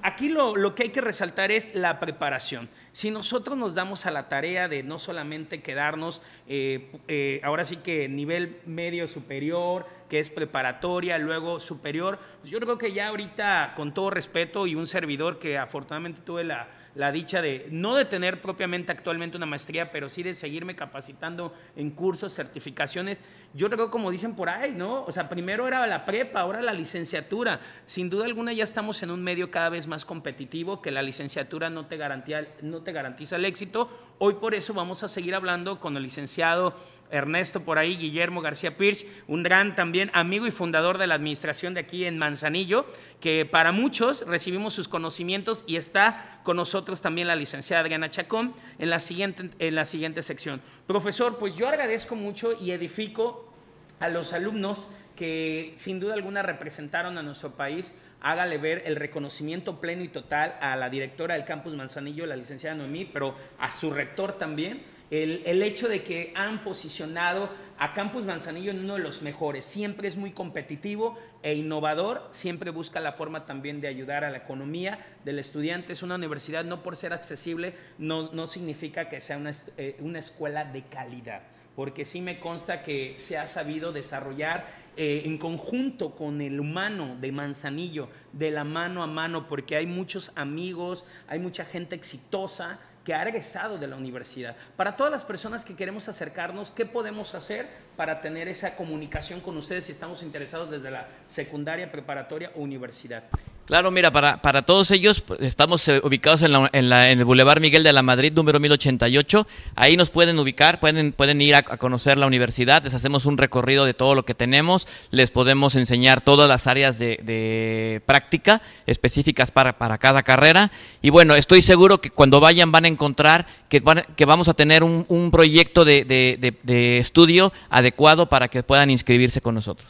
aquí lo, lo, que hay que resaltar es la preparación. Si nosotros nos damos a la tarea de no solamente quedarnos, eh, eh, ahora sí que nivel medio superior, que es preparatoria, luego superior, pues yo creo que ya ahorita, con todo respeto y un servidor que afortunadamente tuve la, la dicha de no de tener propiamente actualmente una maestría, pero sí de seguirme capacitando en cursos, certificaciones. Yo creo como dicen por ahí, ¿no? O sea, primero era la prepa, ahora la licenciatura. Sin duda alguna ya estamos en un medio cada vez más competitivo, que la licenciatura no te, garantía, no te garantiza el éxito. Hoy por eso vamos a seguir hablando con el licenciado Ernesto por ahí, Guillermo García Pierce, un gran también amigo y fundador de la administración de aquí en Manzanillo, que para muchos recibimos sus conocimientos y está con nosotros también la licenciada Adriana Chacón en la siguiente, en la siguiente sección. Profesor, pues yo agradezco mucho y edifico a los alumnos que sin duda alguna representaron a nuestro país hágale ver el reconocimiento pleno y total a la directora del campus Manzanillo, la licenciada Noemí, pero a su rector también, el, hecho de que han posicionado a Campus Manzanillo en uno de los mejores. Siempre es muy competitivo e innovador, siempre busca la forma también de ayudar a la economía del estudiante. Es una universidad, no por ser accesible, no, no significa que sea una, eh, una escuela de calidad porque sí me consta que se ha sabido desarrollar eh, en conjunto con el humano de Manzanillo, de la mano a mano, porque hay muchos amigos, hay mucha gente exitosa que ha egresado de la universidad. Para todas las personas que queremos acercarnos, ¿qué podemos hacer para tener esa comunicación con ustedes si estamos interesados desde la secundaria, preparatoria o universidad? Claro, mira, para, para todos ellos pues, estamos eh, ubicados en, la, en, la, en, el Boulevard Miguel de la Madrid, número 1088. Ahí nos pueden ubicar, pueden, pueden ir a, a, conocer la universidad, les hacemos un recorrido de todo lo que tenemos, les podemos enseñar todas las áreas de, de práctica específicas para, para, cada carrera. Y bueno, estoy seguro que cuando vayan van a encontrar que, van, que vamos a tener un, un proyecto de, de, de estudio adecuado para que puedan inscribirse con nosotros.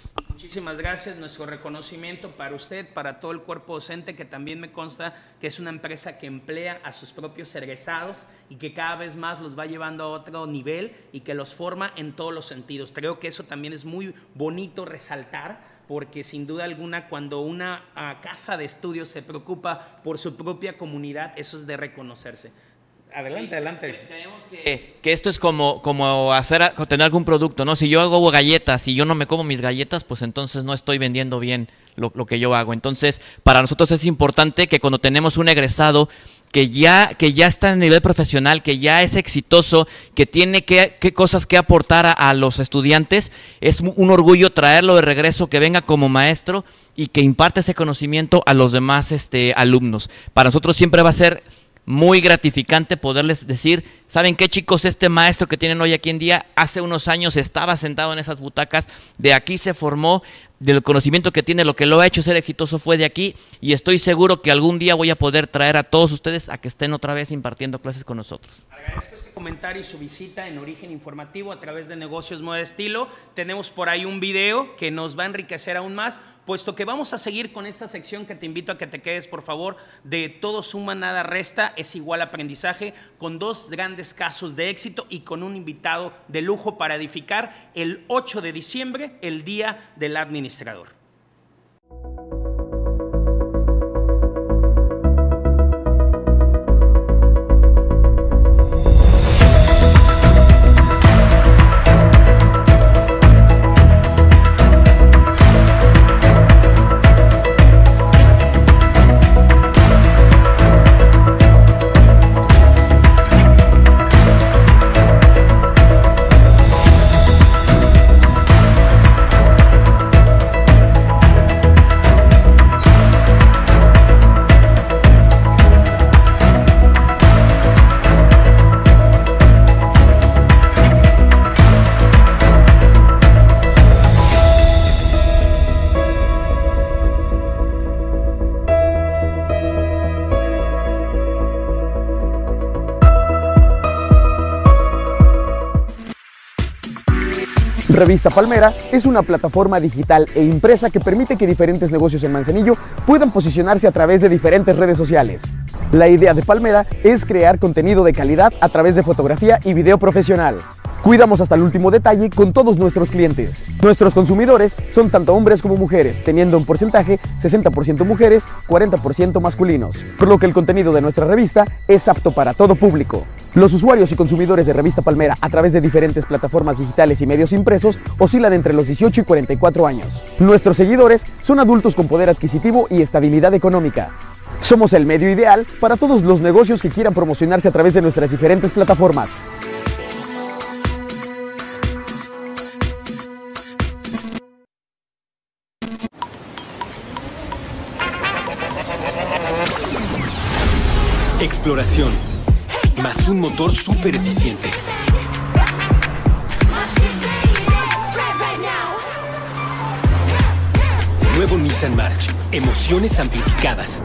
Muchísimas gracias, nuestro reconocimiento para usted, para todo el cuerpo docente, que también me consta que es una empresa que emplea a sus propios egresados y que cada vez más los va llevando a otro nivel y que los forma en todos los sentidos. Creo que eso también es muy bonito resaltar porque sin duda alguna cuando una uh, casa de estudios se preocupa por su propia comunidad, eso es de reconocerse. Adelante, sí, adelante. Creemos que, que, esto es como, como hacer, tener algún producto, ¿no? Si yo hago galletas y yo no me como mis galletas, pues entonces no estoy vendiendo bien lo, lo, que yo hago. Entonces, para nosotros es importante que cuando tenemos un egresado que ya, que ya está en nivel profesional, que ya es exitoso, que tiene que, que cosas que aportar a, a, los estudiantes, es un orgullo traerlo de regreso, que venga como maestro y que imparte ese conocimiento a los demás este, alumnos. Para nosotros siempre va a ser muy gratificante poderles decir, ¿saben qué chicos? Este maestro que tienen hoy aquí en día, hace unos años estaba sentado en esas butacas, de aquí se formó, del conocimiento que tiene, lo que lo ha hecho ser exitoso fue de aquí y estoy seguro que algún día voy a poder traer a todos ustedes a que estén otra vez impartiendo clases con nosotros. Comentario y su visita en Origen Informativo a través de Negocios Moda Estilo. Tenemos por ahí un video que nos va a enriquecer aún más, puesto que vamos a seguir con esta sección que te invito a que te quedes, por favor, de todo suma, nada resta, es igual aprendizaje, con dos grandes casos de éxito y con un invitado de lujo para edificar el 8 de diciembre, el Día del Administrador. Revista Palmera es una plataforma digital e impresa que permite que diferentes negocios en Manzanillo puedan posicionarse a través de diferentes redes sociales. La idea de Palmera es crear contenido de calidad a través de fotografía y video profesional. Cuidamos hasta el último detalle con todos nuestros clientes. Nuestros consumidores son tanto hombres como mujeres, teniendo un porcentaje 60% mujeres, 40% masculinos, por lo que el contenido de nuestra revista es apto para todo público. Los usuarios y consumidores de Revista Palmera a través de diferentes plataformas digitales y medios impresos oscilan entre los 18 y 44 años. Nuestros seguidores son adultos con poder adquisitivo y estabilidad económica. Somos el medio ideal para todos los negocios que quieran promocionarse a través de nuestras diferentes plataformas. exploración, más un motor súper eficiente. Nuevo Nissan March, emociones amplificadas.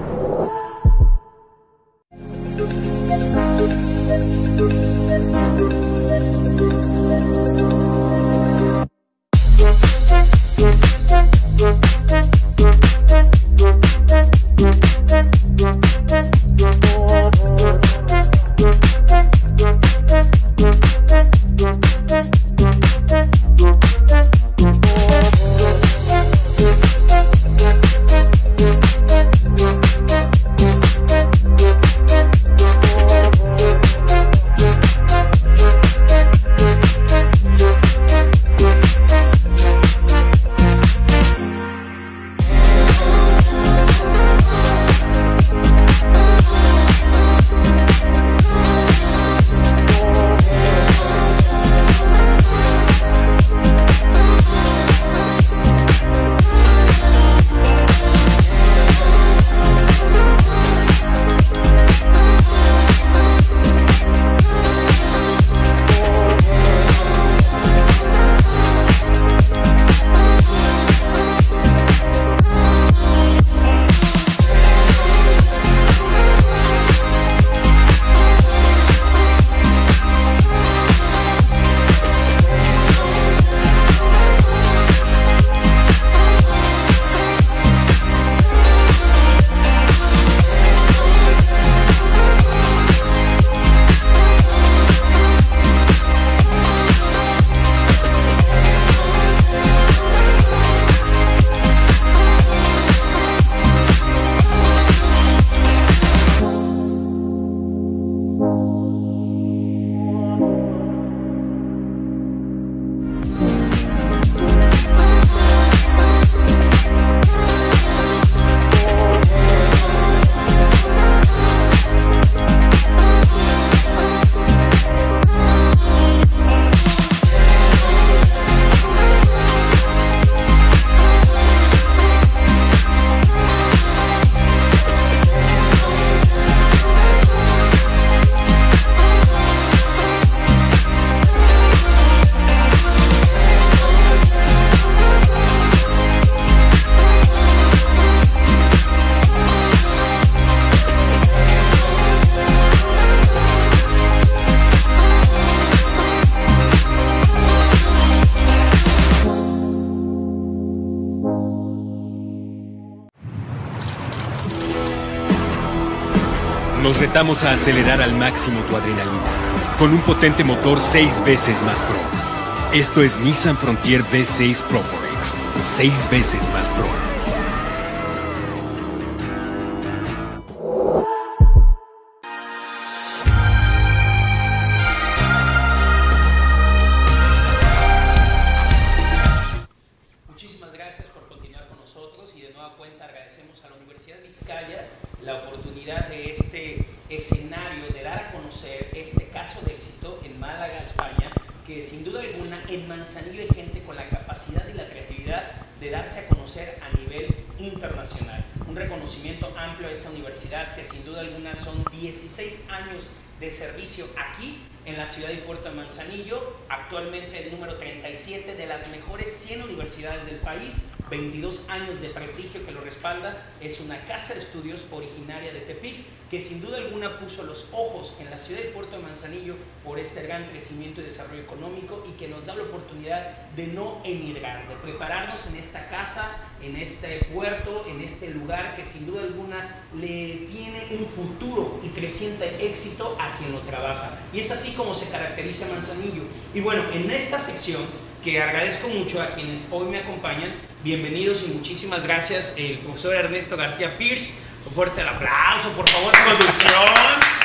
Retamos a acelerar al máximo tu adrenalina, con un potente motor 6 veces más pro. Esto es Nissan Frontier V6 Pro Forex, 6 veces más pro. Que sin duda alguna son 16 años de servicio aquí en la ciudad y puerto de Manzanillo, actualmente el número 37 de las mejores 100 universidades del país, 22 años de prestigio que lo respalda, es una casa de estudios originaria de Tepic que sin duda alguna puso los ojos en la ciudad y puerto de Manzanillo por este gran crecimiento y desarrollo económico y que nos da la oportunidad de no emigrar, de prepararnos en esta casa, en este puerto, en este lugar que sin duda alguna le tiene un futuro y creciente éxito a quien lo trabaja. Y es así como se caracteriza Manzanillo. Y bueno, en esta sección que agradezco mucho a quienes hoy me acompañan, bienvenidos y muchísimas gracias el profesor Ernesto García Pierce. Un fuerte el aplauso, por favor, producción.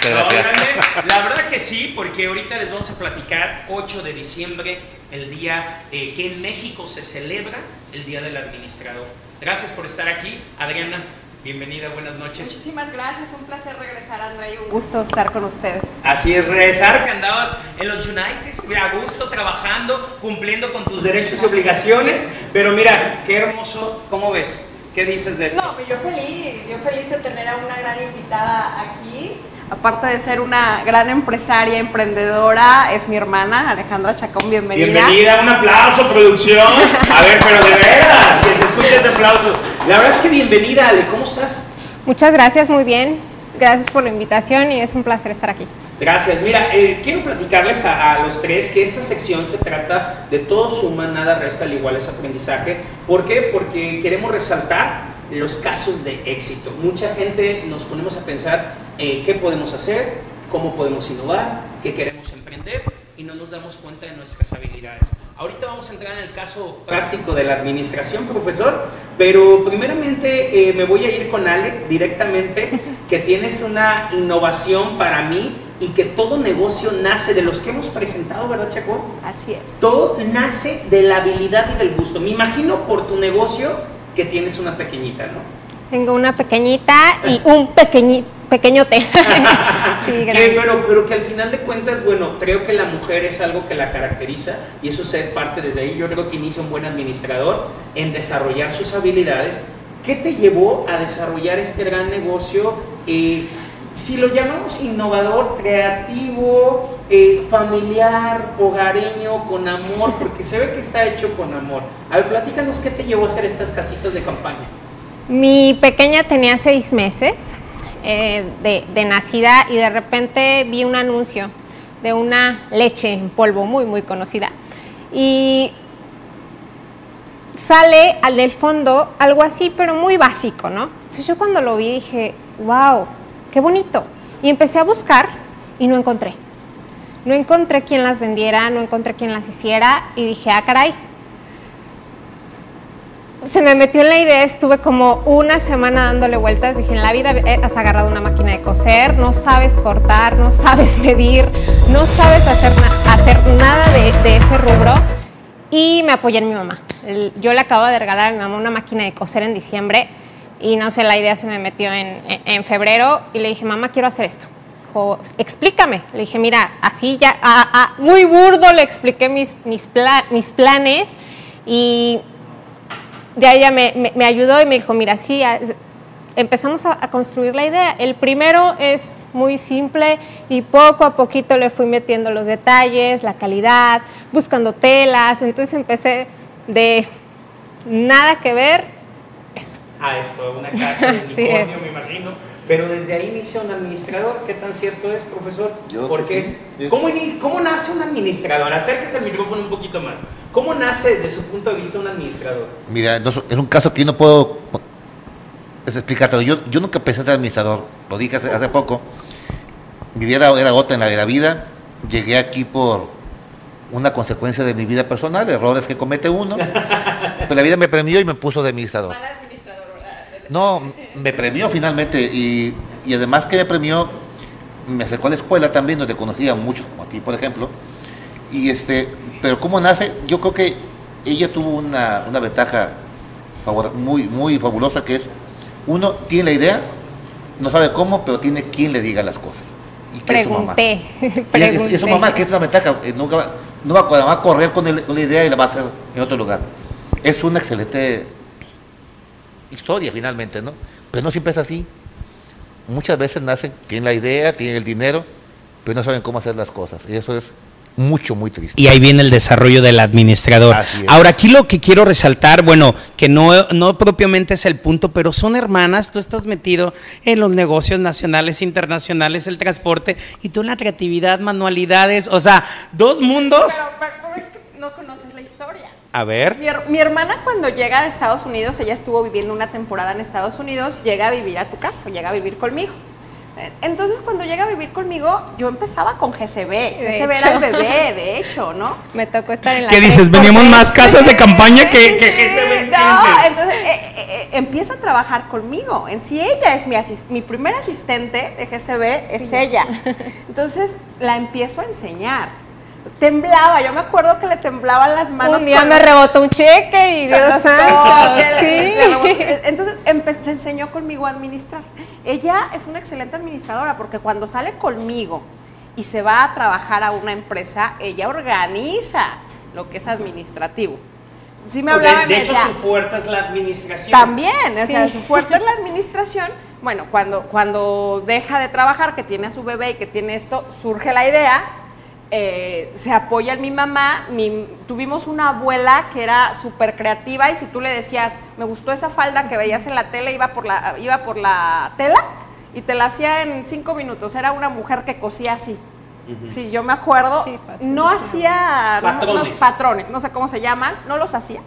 No. La verdad que sí, porque ahorita les vamos a platicar 8 de diciembre, el día eh, que en México se celebra el Día del Administrador. Gracias por estar aquí. Adriana, bienvenida, buenas noches. Muchísimas gracias, un placer regresar, André, y un gusto estar con ustedes. Así es, regresar que andabas en los United, a gusto, trabajando, cumpliendo con tus derechos y obligaciones. Pero mira, qué hermoso, ¿cómo ves? ¿Qué dices de esto? No, pues yo feliz, yo feliz de tener a una gran invitada aquí. Aparte de ser una gran empresaria, emprendedora, es mi hermana, Alejandra Chacón, bienvenida. Bienvenida, un aplauso, producción. A ver, pero de veras, que se escuche ese aplauso. La verdad es que bienvenida, Ale, ¿cómo estás? Muchas gracias, muy bien. Gracias por la invitación y es un placer estar aquí. Gracias. Mira, eh, quiero platicarles a, a, los tres que esta sección se trata de todo suma, nada resta, al igual es aprendizaje. ¿Por qué? Porque queremos resaltar los casos de éxito. Mucha gente nos ponemos a pensar eh, qué podemos hacer, cómo podemos innovar, qué queremos emprender y no nos damos cuenta de nuestras habilidades. Ahorita vamos a entrar en el caso práctico de la administración, profesor, pero primeramente eh, me voy a ir con Ale directamente, que tienes una innovación para mí y que todo negocio nace de los que hemos presentado, ¿verdad, Chaco? Así es. Todo nace de la habilidad y del gusto. Me imagino por tu negocio que tienes una pequeñita, ¿no? Tengo una pequeñita y <laughs> un pequeñi, pequeñote. <laughs> <laughs> sí, que, bueno, pero que al final de cuentas, bueno, creo que la mujer es algo que la caracteriza y eso es parte desde ahí. Yo creo que inicia un buen administrador en desarrollar sus habilidades. ¿Qué te llevó a desarrollar este gran negocio? Eh, si lo llamamos innovador, creativo, eh, familiar, hogareño, con amor, porque se ve que está hecho con amor. A ver, platícanos qué te llevó a hacer estas casitas de campaña. Mi pequeña tenía seis meses eh, de, de nacida y de repente vi un anuncio de una leche en polvo muy, muy conocida. Y sale al del fondo algo así, pero muy básico, ¿no? Entonces yo cuando lo vi dije, wow, qué bonito. Y empecé a buscar y no encontré. No encontré quien las vendiera, no encontré quien las hiciera y dije, ah, caray. Se me metió en la idea, estuve como una semana dándole vueltas, dije, en la vida has agarrado una máquina de coser, no sabes cortar, no sabes medir, no sabes hacer, hacer nada de, de, ese rubro. Y me apoyé en mi mamá. Yo le acabo de regalar a mi mamá una máquina de coser en diciembre y no sé, la idea se me metió en, en, febrero y le dije, mamá, quiero hacer esto. Explícame. Le dije, mira, así ya, muy burdo le expliqué mis, mis, mis planes y ya ella me, me, me, ayudó y me dijo, mira, sí, empezamos a, a, construir la idea. El primero es muy simple y poco a poquito le fui metiendo los detalles, la calidad, buscando telas. Entonces empecé de nada que ver, Ah, esto, una casa <laughs> de unicornio, me imagino. Pero desde ahí inicia un administrador. ¿Qué tan cierto es, profesor? Yo ¿Por qué? Sí. ¿Cómo, ¿Cómo, nace un administrador? Acérquese al micrófono un poquito más. ¿Cómo nace desde su punto de vista un administrador? Mira, no, es un caso que yo no puedo explicártelo. Yo, yo nunca pensé ser administrador, lo dije hace, hace poco. mi vida era, era otra en la, en la vida. Llegué aquí por una consecuencia de mi vida personal, errores que comete uno. <laughs> Pero la vida me premió y me puso de administrador. No, me premió finalmente y, y además que me premió, me acercó a la escuela también, donde conocía a muchos, como a ti, por ejemplo. Y este, pero cómo nace, yo creo que ella tuvo una, una ventaja muy, muy fabulosa que es, uno tiene la idea, no sabe cómo, pero tiene quien le diga las cosas. Y que es su mamá. Pregunté. Y <laughs> es- su mamá, que es una ventaja, eh, nunca va, no va, va a correr con, el- con la idea y la va a hacer en otro lugar. Es una excelente historia finalmente, ¿no? Pero no siempre es así. Muchas veces nacen, tienen la idea, tienen el dinero, pero no saben cómo hacer las cosas. Y eso es mucho, muy triste. Y ahí viene el desarrollo del administrador. Así es. Ahora, aquí lo que quiero resaltar, bueno, que no, no propiamente es el punto, pero son hermanas, tú estás metido en los negocios nacionales, internacionales, el transporte, y tú en la creatividad, manualidades, o sea, dos mundos. Pero, pero- pero es que no. A ver. Mi, her- mi hermana cuando llega a Estados Unidos, ella estuvo viviendo una temporada en Estados Unidos, llega a vivir a tu casa, llega a vivir conmigo. Eh, Entonces cuando llega a vivir conmigo, yo empezaba con GCB. De GCB era el bebé, de hecho, ¿no? Me tocó estar en la ¿Qué dices? 3x3. Veníamos más casas de campaña que, GCB, No, entonces eh, eh, empieza a trabajar conmigo. En sí ella es mi asis- mi primer asistente de GCB es ella. <laughs> Entonces la empiezo a enseñar. Temblaba, yo me acuerdo que le temblaban las manos. Un día me los- rebotó un cheque y Dios santo. Sí. Entonces se enseñó conmigo a administrar. Ella es una excelente administradora porque cuando sale conmigo y se va a trabajar a una empresa, ella organiza lo que es administrativo. Sí me hablaba y me decía, fuerte es la administración. también, o sea, Sí. su fuerte es la administración. Bueno, cuando, cuando deja de trabajar, que tiene a su bebé y que tiene esto, surge la idea, eh, se apoya en mi mamá. Mi- tuvimos una abuela que era súper creativa y si tú le decías, me gustó esa falda que veías en la tele, iba por la, iba por la tela y te la hacía en cinco minutos. Era una mujer que cosía así. Sí, yo me acuerdo. Sí, fácil. no hacía Patrones. unos patrones, no sé cómo se llaman, no los hacía.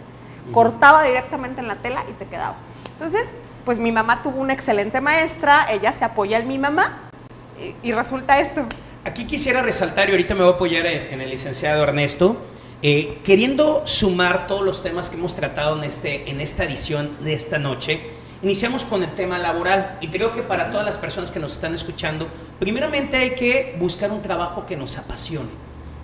Cortaba directamente en la tela y te quedaba. Entonces, pues mi mamá tuvo una excelente maestra, ella se apoya en mi mamá y, y resulta esto. Aquí quisiera resaltar, y ahorita me voy a apoyar en, el licenciado Ernesto, eh, queriendo sumar todos los temas que hemos tratado en, este, en esta edición de esta noche. Iniciamos con el tema laboral y creo que para todas las personas que nos están escuchando, primeramente hay que buscar un trabajo que nos apasione,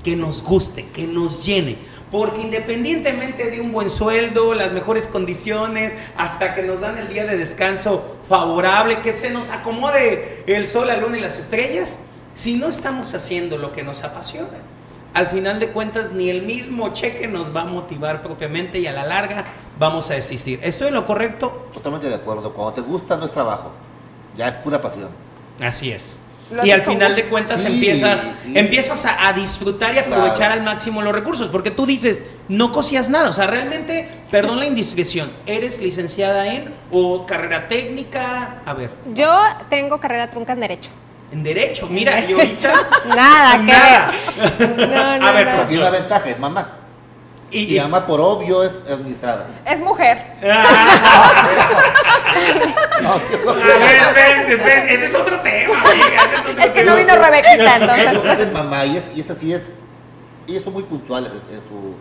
que nos guste, que nos llene. Porque independientemente de un buen sueldo, las mejores condiciones, hasta que nos dan el día de descanso favorable, que se nos acomode el sol, la luna y las estrellas, si no estamos haciendo lo que nos apasiona, al final de cuentas ni el mismo cheque nos va a motivar propiamente y a la larga vamos a desistir. ¿Estoy en lo correcto? Totalmente de acuerdo. Cuando te gusta no es trabajo, ya es pura pasión. Así es. Lo Y al final de cuentas Sí, empiezas, sí. empiezas a, a disfrutar y aprovechar Claro. al máximo los recursos, porque tú dices, no cosías nada, o sea, realmente, perdón la indiscreción, ¿eres licenciada en o carrera técnica? A ver, Yo tengo carrera trunca en Derecho. En derecho, mira, y ahorita... <laughs> Nada que nada. ver. No, no, a ver, no. Pero tiene una ventaja, es mamá. Y, Y mamá por obvio es administrada. Es mujer. <laughs> No, yo creo A que- ver, espérense, espérense, ese es otro tema, amiga, ese es otro Es que tema. no vino Rebequita, Yo creo que entonces. es mamá y, es, y esa sí es. Ellas son muy puntuales en su.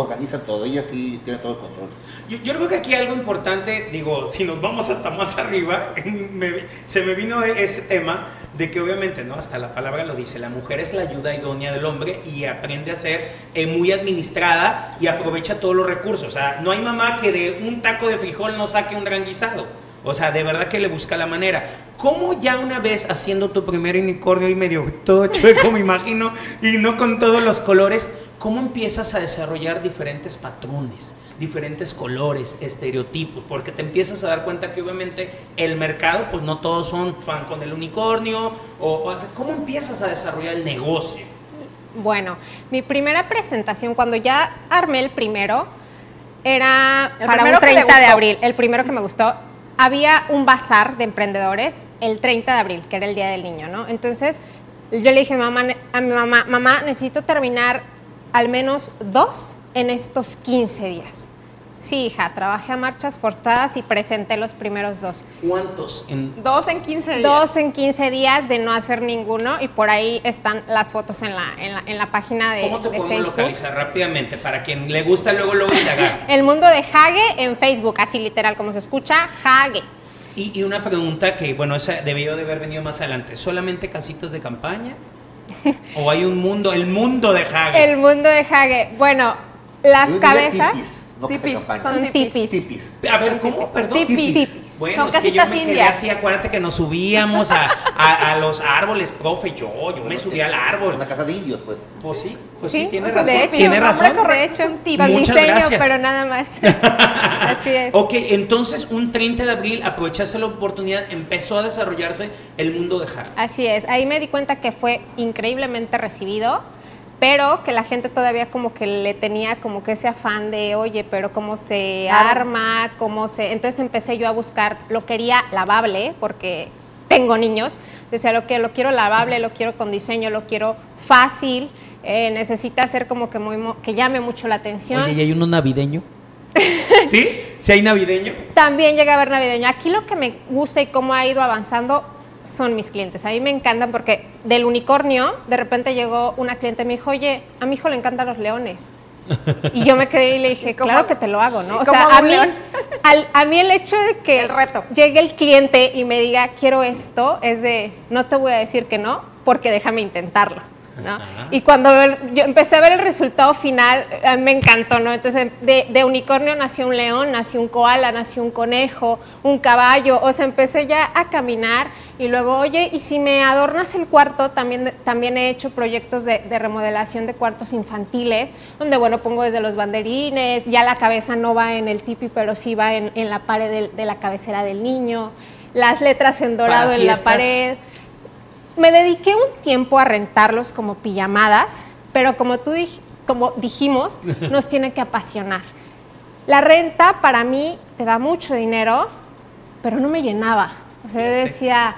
Organizan todo, ella sí tiene todo el control. Yo, yo creo que aquí algo importante, digo, si nos vamos hasta más arriba, <laughs> me- se me vino ese tema de que obviamente, ¿no? Hasta la palabra lo dice, la mujer es la ayuda idónea del hombre y aprende a ser eh, muy administrada y aprovecha todos los recursos. O sea, no hay mamá que de un taco de frijol no saque un gran guisado. O sea, de verdad que le busca la manera. ¿Cómo ya una vez haciendo tu primer unicornio y medio todo chueco, <laughs> me imagino, y no con todos los colores, cómo empiezas a desarrollar diferentes patrones, diferentes colores, estereotipos? Porque te empiezas a dar cuenta que obviamente el mercado, pues no todos son fan con el unicornio, o, ¿cómo empiezas a desarrollar el negocio? Bueno, mi primera presentación, cuando ya armé el primero, era El para primero un que le 30 de abril. El primero que me gustó. Había un bazar de emprendedores el 30 de abril, que era el Día del Niño, ¿no? Entonces, yo le dije a mi mamá, a mi mamá, mamá, necesito terminar al menos dos en estos 15 días. Sí, hija, trabajé a marchas forzadas y presenté los primeros dos. ¿Cuántos? En... Dos en 15 días. Dos en 15 días de no hacer ninguno y por ahí están las fotos en la, en la, en la página de, ¿Cómo te de podemos Facebook. localizar rápidamente para quien le gusta luego luego indagar? <laughs> El mundo de Hage en Facebook, así literal como se escucha, Hage. Y, y una pregunta que, bueno, esa debió de haber venido más adelante. ¿Solamente casitas de campaña? ¿O hay un mundo, el mundo de Hague? El mundo de Hage. Bueno, las cabezas tipis, no Tipis, son tipis. Tipis. A ver, ¿cómo? Perdón. Tipis. Tipis. Bueno, Son es que yo me quedé indias. así, acuérdate que nos subíamos a, a- a los árboles, profe, yo, yo me subí al árbol. Una casa de indios, pues. Pues sí, pues sí, Sí, tiene razón. de hecho, tiene razón. correcto. De Es hecho, un tip. con Muchas diseño, gracias. pero nada más. <laughs> Así es. Ok, entonces un 30 de abril aprovechaste la oportunidad, empezó a desarrollarse el mundo de Hague. Así es, ahí me di cuenta que fue increíblemente recibido, pero que la gente todavía como que le tenía como que ese afán de, oye, pero cómo se Claro. arma, cómo se... Entonces empecé yo a buscar, lo quería lavable, porque tengo niños, decía, lo que lo quiero lavable, lo quiero con diseño, lo quiero fácil, eh, necesita ser como que muy mo- que llame mucho la atención. Oye, ¿y hay uno navideño? <laughs> ¿Sí? ¿Sí hay navideño? También llega a ver navideño. Aquí lo que me gusta y cómo ha ido avanzando son mis clientes. A mí me encantan porque del unicornio, de repente llegó una cliente y me dijo, oye, a mi hijo le encantan los leones. Y yo me quedé y le dije, <laughs> claro que te lo hago, ¿no? O sea, a mí, <laughs> al- a mí el hecho de que El reto. llegue el cliente y me diga, quiero esto, es de, no te voy a decir que no, porque déjame intentarlo. Y cuando yo empecé a ver el resultado final, mí me encantó, ¿no? Entonces, de, de unicornio nació un león, nació un koala, nació un conejo, un caballo, o sea, empecé ya a caminar y luego, oye, y si me adornas el cuarto, también, también he hecho proyectos de, de remodelación de cuartos infantiles, donde, bueno, pongo desde los banderines, ya la cabeza no va en el tipi, pero sí va en, en la pared del- de, la cabecera del niño, las letras en dorado en la pared. Me dediqué un tiempo a rentarlos como pijamadas, pero como tú dij- como dijimos, <laughs> nos tiene que apasionar. La renta para mí te da mucho dinero, pero no me llenaba. O sea, decía,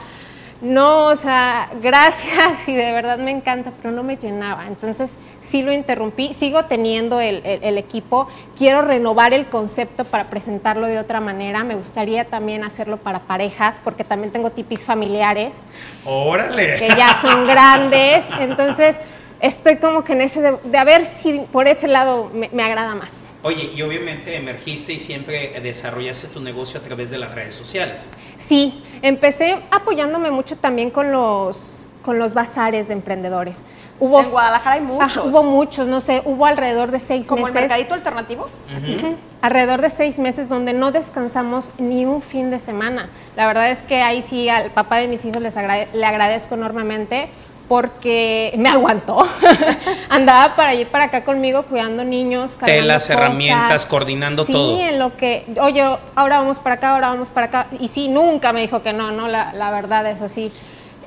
no, o sea, gracias <laughs> y de verdad me encanta, pero no me llenaba. Entonces sí lo interrumpí, sigo teniendo el, el- el equipo, quiero renovar el concepto para presentarlo de otra manera. Me gustaría también hacerlo para parejas, porque también tengo tipis familiares Órale. que ya son grandes. Entonces, estoy como que en ese de, de a ver si por ese lado me, me agrada más. Oye, y obviamente emergiste y siempre desarrollaste tu negocio a través de las redes sociales. Sí, empecé apoyándome mucho también con los, con los bazares de emprendedores. Hubo, En Guadalajara hay muchos. Ah, hubo muchos, no sé, hubo alrededor de seis Como el meses. mercadito alternativo. Ujú. Alrededor de seis meses donde no descansamos ni un fin de semana. La verdad es que ahí sí al papá de mis hijos les agrade- le agradezco enormemente porque me aguantó. <laughs> Andaba para allí para acá conmigo cuidando niños, Telas, cosas. herramientas, coordinando sí, todo. Sí, en lo que, oye, ahora vamos para acá, ahora vamos para acá. Y sí, nunca me dijo que no, no, la, la verdad, eso sí.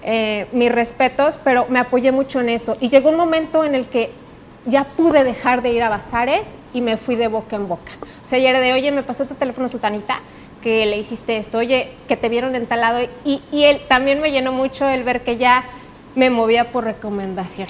Eh, mis respetos, pero me apoyé mucho en eso. Y llegó un momento en el que ya pude dejar de ir a bazares y me fui de boca en boca. O sea, ya era de, oye, me pasó tu teléfono, Sutanita, que le hiciste esto, oye, que te vieron en tal lado. Y, y él también me llenó mucho el ver que ya me movía por recomendación.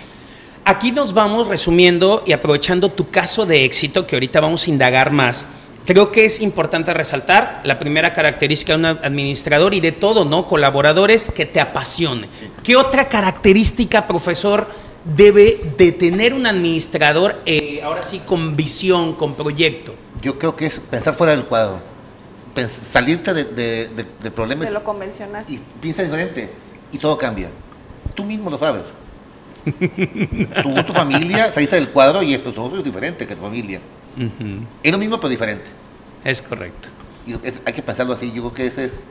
Aquí nos vamos resumiendo y aprovechando tu caso de éxito, que ahorita vamos a indagar más. Creo que es importante resaltar la primera característica de un administrador y de todo, ¿no? Colaboradores que te apasione. ¿Qué otra característica, profesor, debe de tener un administrador, eh, ahora sí, con visión, con proyecto? Yo creo que es pensar fuera del cuadro. Pens- salirte de, de, de- de problemas De lo convencional. y piensa diferente y todo cambia. Tú mismo lo sabes. Tú, tu familia, saliste del cuadro y esto todo es diferente que tu familia. Es lo mismo pero diferente. Es correcto. Y es- hay que pensarlo así. Yo creo que esa es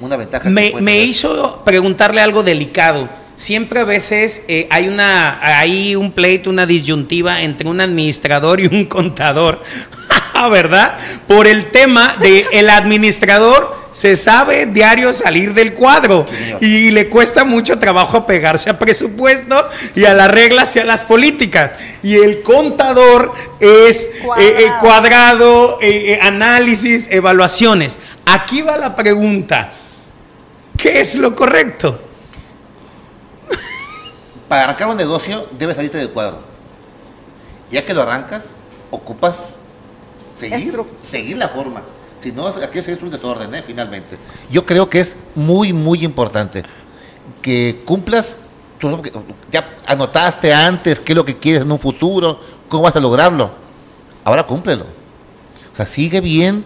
una ventaja. Me, me hizo preguntarle algo delicado. Siempre a veces eh, hay una hay un pleito, una disyuntiva entre un administrador y un contador, ¿verdad? Por el tema de el administrador se sabe diario salir del cuadro y le cuesta mucho trabajo apegarse a presupuesto y a las reglas y a las políticas. Y el contador es eh, eh, Cuadrado. cuadrado, eh, eh, análisis, evaluaciones. Aquí va la pregunta. ¿Qué es lo correcto? Para arrancar un negocio debes salirte del cuadro. Ya que lo arrancas, ocupas seguir, seguir la forma. Si no, aquí es un desorden, ¿eh? finalmente. Yo creo que es muy, muy importante que cumplas, ya anotaste antes qué es lo que quieres en un futuro, cómo vas a lograrlo. Ahora cúmplelo. O sea, sigue bien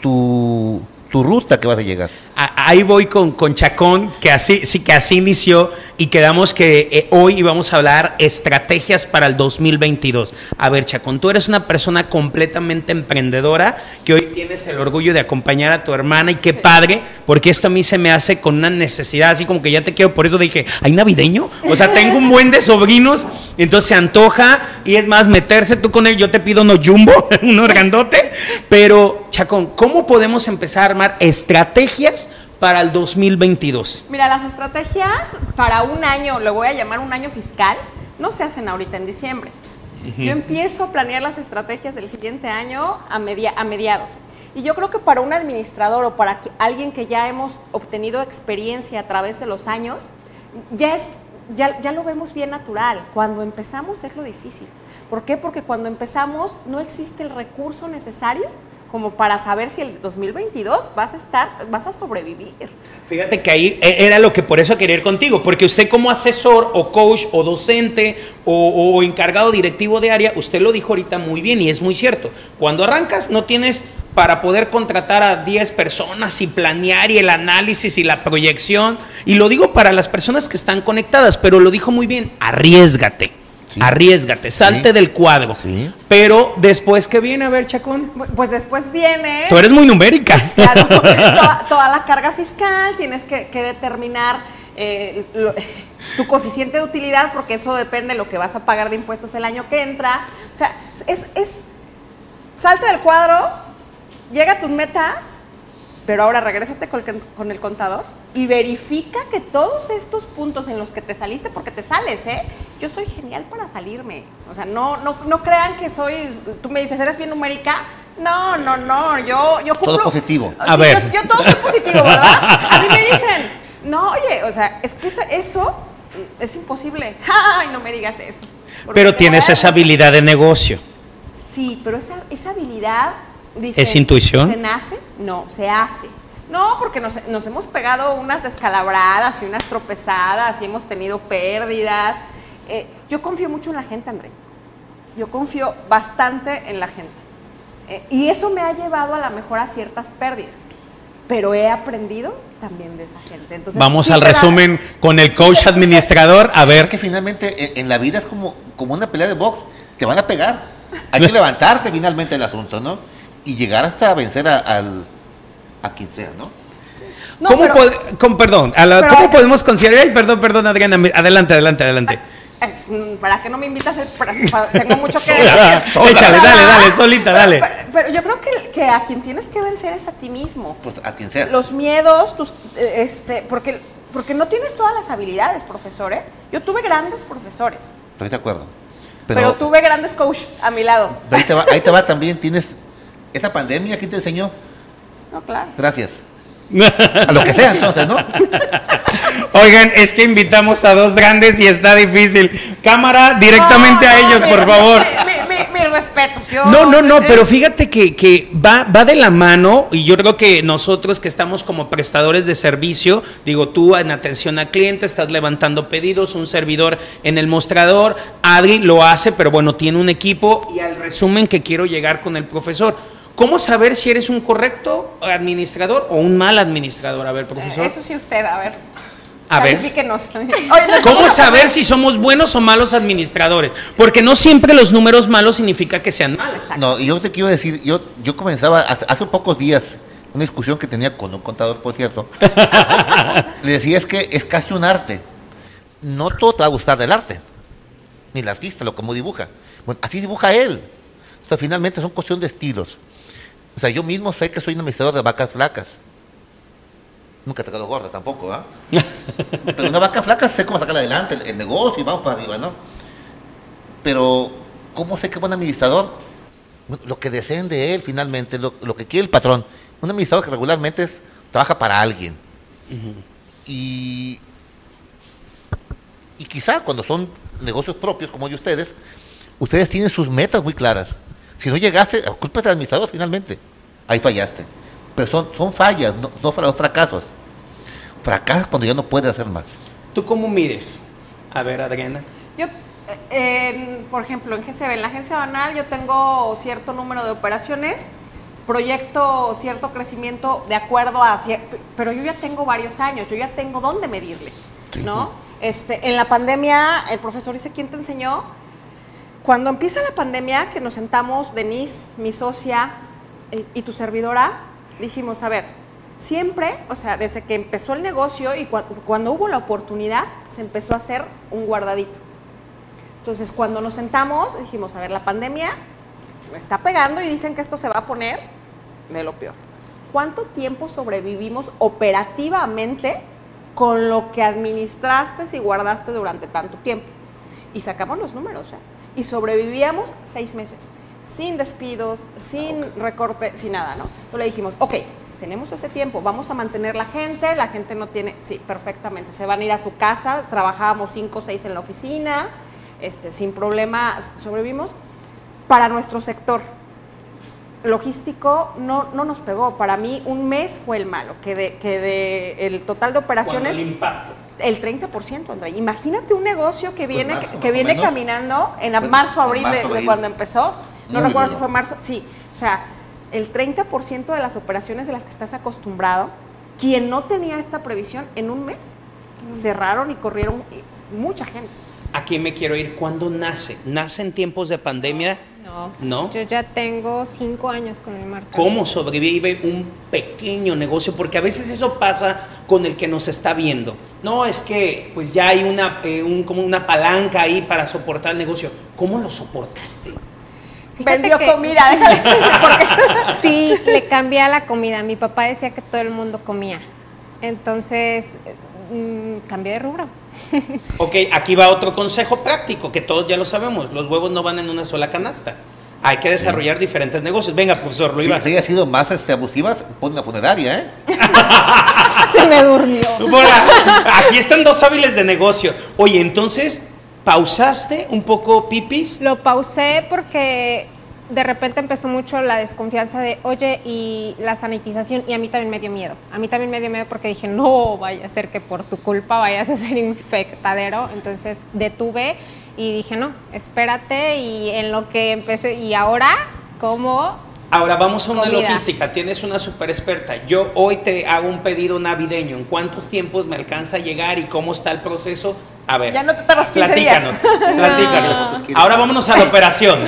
tu, tu ruta que vas a llegar ahí voy con, con Chacón, que así, sí, que así inició y quedamos que eh, hoy íbamos a hablar estrategias para el 2022. A ver, Chacón, tú eres una persona completamente emprendedora que hoy tienes el orgullo de acompañar a tu hermana y qué padre, porque esto a mí se me hace con una necesidad, así como que ya te quiero, por eso dije, ¿hay navideño? O sea, tengo un buen de sobrinos, entonces se antoja y es más, meterse tú con él, yo te pido uno jumbo, <laughs> uno grandote, pero Chacón, ¿cómo podemos empezar a armar estrategias? Para el 2022? Mira, las estrategias para un año, lo voy a llamar un año fiscal, no se hacen ahorita en diciembre. Yo empiezo a planear las estrategias del siguiente año a, media, a mediados. Y yo creo que para un administrador o para alguien que ya hemos obtenido experiencia a través de los años, ya, es, ya, ya lo vemos bien natural. Cuando empezamos es lo difícil. ¿Por qué? Porque cuando empezamos no existe el recurso necesario como para saber si el 2022 vas a estar, vas a sobrevivir. Fíjate que ahí e, era lo que por eso quería ir contigo, porque usted como asesor o coach o docente o, encargado directivo de área, usted lo dijo ahorita muy bien y es muy cierto. Cuando arrancas no tienes para poder contratar a 10 personas y planear y el análisis y la proyección. Y lo digo para las personas que están conectadas, pero lo dijo muy bien, arriesgate. Arriesgate, salte del cuadro. Pero después, ¿qué viene? A ver, Chacón. Pues después viene. Tú eres muy numérica. <laughs> Claro, <laughs> toda, la carga fiscal, tienes que, determinar eh, <laughs> tu coeficiente de utilidad, porque eso depende de lo que vas a pagar de impuestos el año que entra. O sea, es, es salte del cuadro, llega a tus metas, pero ahora regrésate con el contador y verifica que todos estos puntos en los que te saliste, porque te sales, ¿eh? Yo soy genial para salirme. O sea, no, no, no crean que soy, tú me dices, ¿eres bien numérica? No, no, no, yo, yo cumplo. Todo positivo. A ver. Yo, todo soy positivo, ¿verdad? <laughs> A mí me dicen, no, oye, o sea, es que eso es imposible. <laughs> Ay, no me digas eso. Pero tienes esa habilidad de negocio. Sí, pero esa, esa habilidad, dice, ¿Es intuición? ¿Se nace? No, se hace. No, porque nos, hemos pegado unas descalabradas y unas tropezadas y hemos tenido pérdidas. Eh, yo confío mucho en la gente, André. Yo confío bastante en la gente. Eh, y eso me ha llevado a la mejor a ciertas pérdidas. Pero he aprendido también de esa gente. Vamos al resumen con el coach administrador. A ver. que finalmente en, la vida es como, como una pelea de box. Te van a pegar. Hay que <laughs> levantarte finalmente el asunto, ¿no? Y llegar hasta vencer al a quien sea, ¿no? ¿Cómo, con, perdón, ¿cómo podemos considerar? perdón, perdón, Adriana, adelante, adelante, adelante. Mm, ¿Para qué no me invitas? Tengo mucho que <laughs> decir. Échale, dale, dale, solita, dale. Pero, yo creo que, que, a quien tienes que vencer es a ti mismo. Pues a quien sea. Los miedos, tus, eh, este, porque, porque no tienes todas las habilidades, profesor. ¿eh? Yo tuve grandes profesores. Estoy de acuerdo. Pero, tuve grandes coach a mi lado. Ahí te, va, ahí te va <laughs> también, tienes esa pandemia, ¿quién te enseñó? No, claro. Gracias. A lo que sea entonces, ¿no? <laughs> Oigan, es que invitamos a dos grandes y está difícil. Cámara, directamente a ellos, por favor. Mi, respeto. no, no, no, pero fíjate que, va, va de la mano y yo creo que nosotros que estamos como prestadores de servicio, digo tú en atención al cliente, estás levantando pedidos, un servidor en el mostrador, Adri lo hace, pero bueno, tiene un equipo y al resumen que quiero llegar con el profesor ¿Cómo saber si eres un correcto administrador o un mal administrador? A ver, profesor. Eso sí usted, a ver. A ver. <laughs> ¿Cómo saber si somos buenos o malos administradores? Porque no siempre los números malos significa que sean malos. No, y yo te quiero decir, yo, yo comenzaba hace, pocos días una discusión que tenía con un contador, por cierto. <laughs> le decía es que es casi un arte. No todo te va a gustar del arte, ni el artista, lo como dibuja. Bueno, así dibuja él. O sea, finalmente son cuestión de estilos. O sea, yo mismo sé que soy un administrador de vacas flacas. Nunca he tocado gordas tampoco, ¿ah? <laughs> Pero una vaca flaca sé cómo sacarla adelante, el, negocio y vamos para arriba, ¿no? Pero, ¿cómo sé que es buen administrador? lo que deseen de él finalmente, lo, que quiere el patrón. Un administrador que regularmente es, trabaja para alguien. Y, y quizá cuando son negocios propios como de ustedes, ustedes tienen sus metas muy claras Si no llegaste, culpa del administrador finalmente. Ahí fallaste. Pero son, son fallas, no, no fra- fracasos. Fracasas cuando ya no puedes hacer más. ¿Tú cómo mides? A ver, Adriana. Yo, eh, en, por ejemplo, en GCB, en la agencia banal, yo tengo cierto número de operaciones, proyecto cierto crecimiento de acuerdo a... Pero yo ya tengo varios años, yo ya tengo dónde medirle, ¿no? Este, en la pandemia, el profesor dice, ¿quién te enseñó? Cuando empieza la pandemia, que nos sentamos, Denise, mi socia eh, y tu servidora, dijimos, a ver, siempre, o sea, desde que empezó el negocio y cua- cuando hubo la oportunidad, se empezó a hacer un guardadito. Entonces, cuando nos sentamos, dijimos, a ver, la pandemia me está pegando y dicen que esto se va a poner de lo peor. ¿Cuánto tiempo sobrevivimos operativamente con lo que administraste y guardaste durante tanto tiempo? Y sacamos los números, ¿eh? Y sobrevivíamos seis meses, sin despidos, sin recorte, sin nada, ¿no? Entonces le dijimos, ok, tenemos ese tiempo, vamos a mantener la gente, la gente no tiene, sí, perfectamente, se van a ir a su casa, trabajábamos cinco o seis en la oficina, este, sin problema, sobrevivimos. Para nuestro sector logístico no, no nos pegó, para mí un mes fue el malo, que de, que de el total de operaciones... ¿Cuánto el impacto? El 30%, André. Imagínate un negocio que viene, marzo, que, viene menos. caminando en Fue marzo, abril, de- marzo, de, abril. cuando empezó. No Muy recuerdo duro. si fue marzo. Sí, o sea, el 30% de las operaciones de las que estás acostumbrado, quien no tenía esta previsión en un mes, cerraron y corrieron y- mucha gente. ¿A quién me quiero ir? ¿Cuándo nace? ¿Nace en tiempos de pandemia? No. ¿No? Yo ya tengo cinco años con mi marca. ¿Cómo sobrevive un pequeño negocio? Porque a veces eso pasa con el que nos está viendo. No, es que pues ya hay una, eh, un- como una palanca ahí para soportar el negocio. ¿Cómo lo soportaste? Fíjate Vendió que- comida, <laughs> déjale. Porque Sí, le cambié a la comida. Mi papá decía que todo el mundo comía. Entonces, mm, cambié de rubro. <laughs> Ok, aquí va otro consejo práctico que todos ya lo sabemos. Los huevos no van en una sola canasta. Hay que desarrollar diferentes negocios. Venga, profesor, Si, iba. si haya sido más este, abusivas, pon una funeraria, ¿eh? <laughs> Se me durmió. Bueno, aquí están dos hábiles de negocio. Oye, entonces, pausaste un poco pipis. Lo pausé porque de repente empezó mucho la desconfianza de, oye, y la sanitización, y a mí también me dio miedo. A mí también me dio miedo porque dije, no vaya a ser que por tu culpa vayas a ser <laughs> infectadero. Entonces detuve y dije, no, espérate, y en lo que empecé, y ahora, ¿cómo? Ahora vamos a una Comida. logística. Tienes una super experta. Yo hoy te hago un pedido navideño. ¿En cuántos tiempos me alcanza a llegar y cómo está el proceso? A ver. Ya no te tardas 15 platícanos, días. Platícanos. <laughs> No. Ahora vámonos a la operación.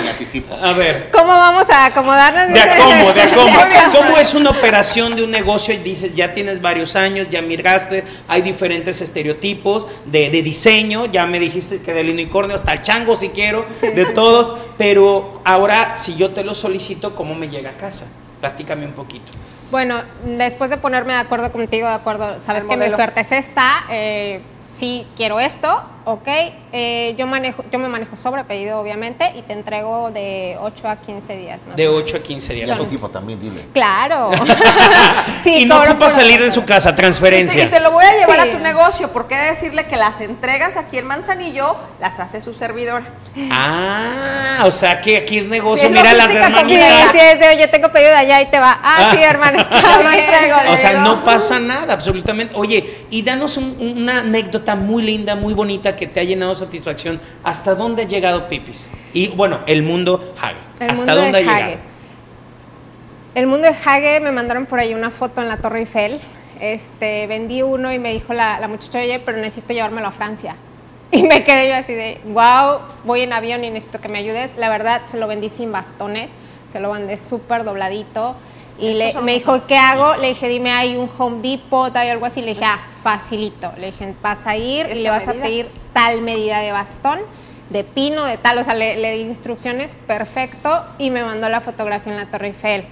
A ver. ¿Cómo vamos a acomodarnos? De a cómo, de a <laughs> cómo. ¿Cómo es una operación de un negocio? Y dices, ya tienes varios años, ya migraste, hay diferentes estereotipos de, de diseño, ya me dijiste que del unicornio hasta el chango si quiero, de todos, pero ahora si yo te lo solicito, ¿cómo me llega a casa? Platícame un poquito. Bueno, después de ponerme de acuerdo contigo, de acuerdo, sabes que mi oferta es esta, eh, sí quiero esto, ok, eh, yo manejo, yo me manejo sobre pedido obviamente y te entrego de 8 a 15 días. más De o 8 a menos. 15 Y días. anticipo también, dile. Claro. <laughs> Sí, y no ocupa salir de su casa, Y te, transferencia. y te lo voy a llevar Sí. a tu negocio, porque decirle que las entregas aquí en Manzanillo las hace su servidor. Ah, o sea que aquí es negocio. Sí, es Mira las Sí, hermanitas. sí, oye, tengo pedido de allá y te va. Ah, sí, Ah. hermano, <laughs> entrego, O sea, digo. no pasa nada, absolutamente. Oye, y danos un- una anécdota muy linda, muy bonita que te ha llenado satisfacción. ¿Hasta dónde ha llegado Pipis? Y bueno, el mundo Hage. El ¿Hasta mundo dónde de ha Hage. llegado? El mundo de Hage me mandaron por ahí una foto en la Torre Eiffel. Este, vendí uno y me dijo la, la muchacha, oye, pero necesito llevármelo a Francia. <laughs> Y me quedé yo así de, wow, voy en avión y necesito que me ayudes. La verdad, se lo vendí sin bastones, se lo vendí súper dobladito. Y le- me dijo. ¿qué hago? Le dije, dime, hay un Home Depot, hay algo así. Le dije, ah, facilito. Le dije, vas a ir y le vas medida. a pedir tal medida de bastón, de pino, de tal. O sea, le, le di instrucciones, perfecto. Y me mandó la fotografía en la Torre Eiffel.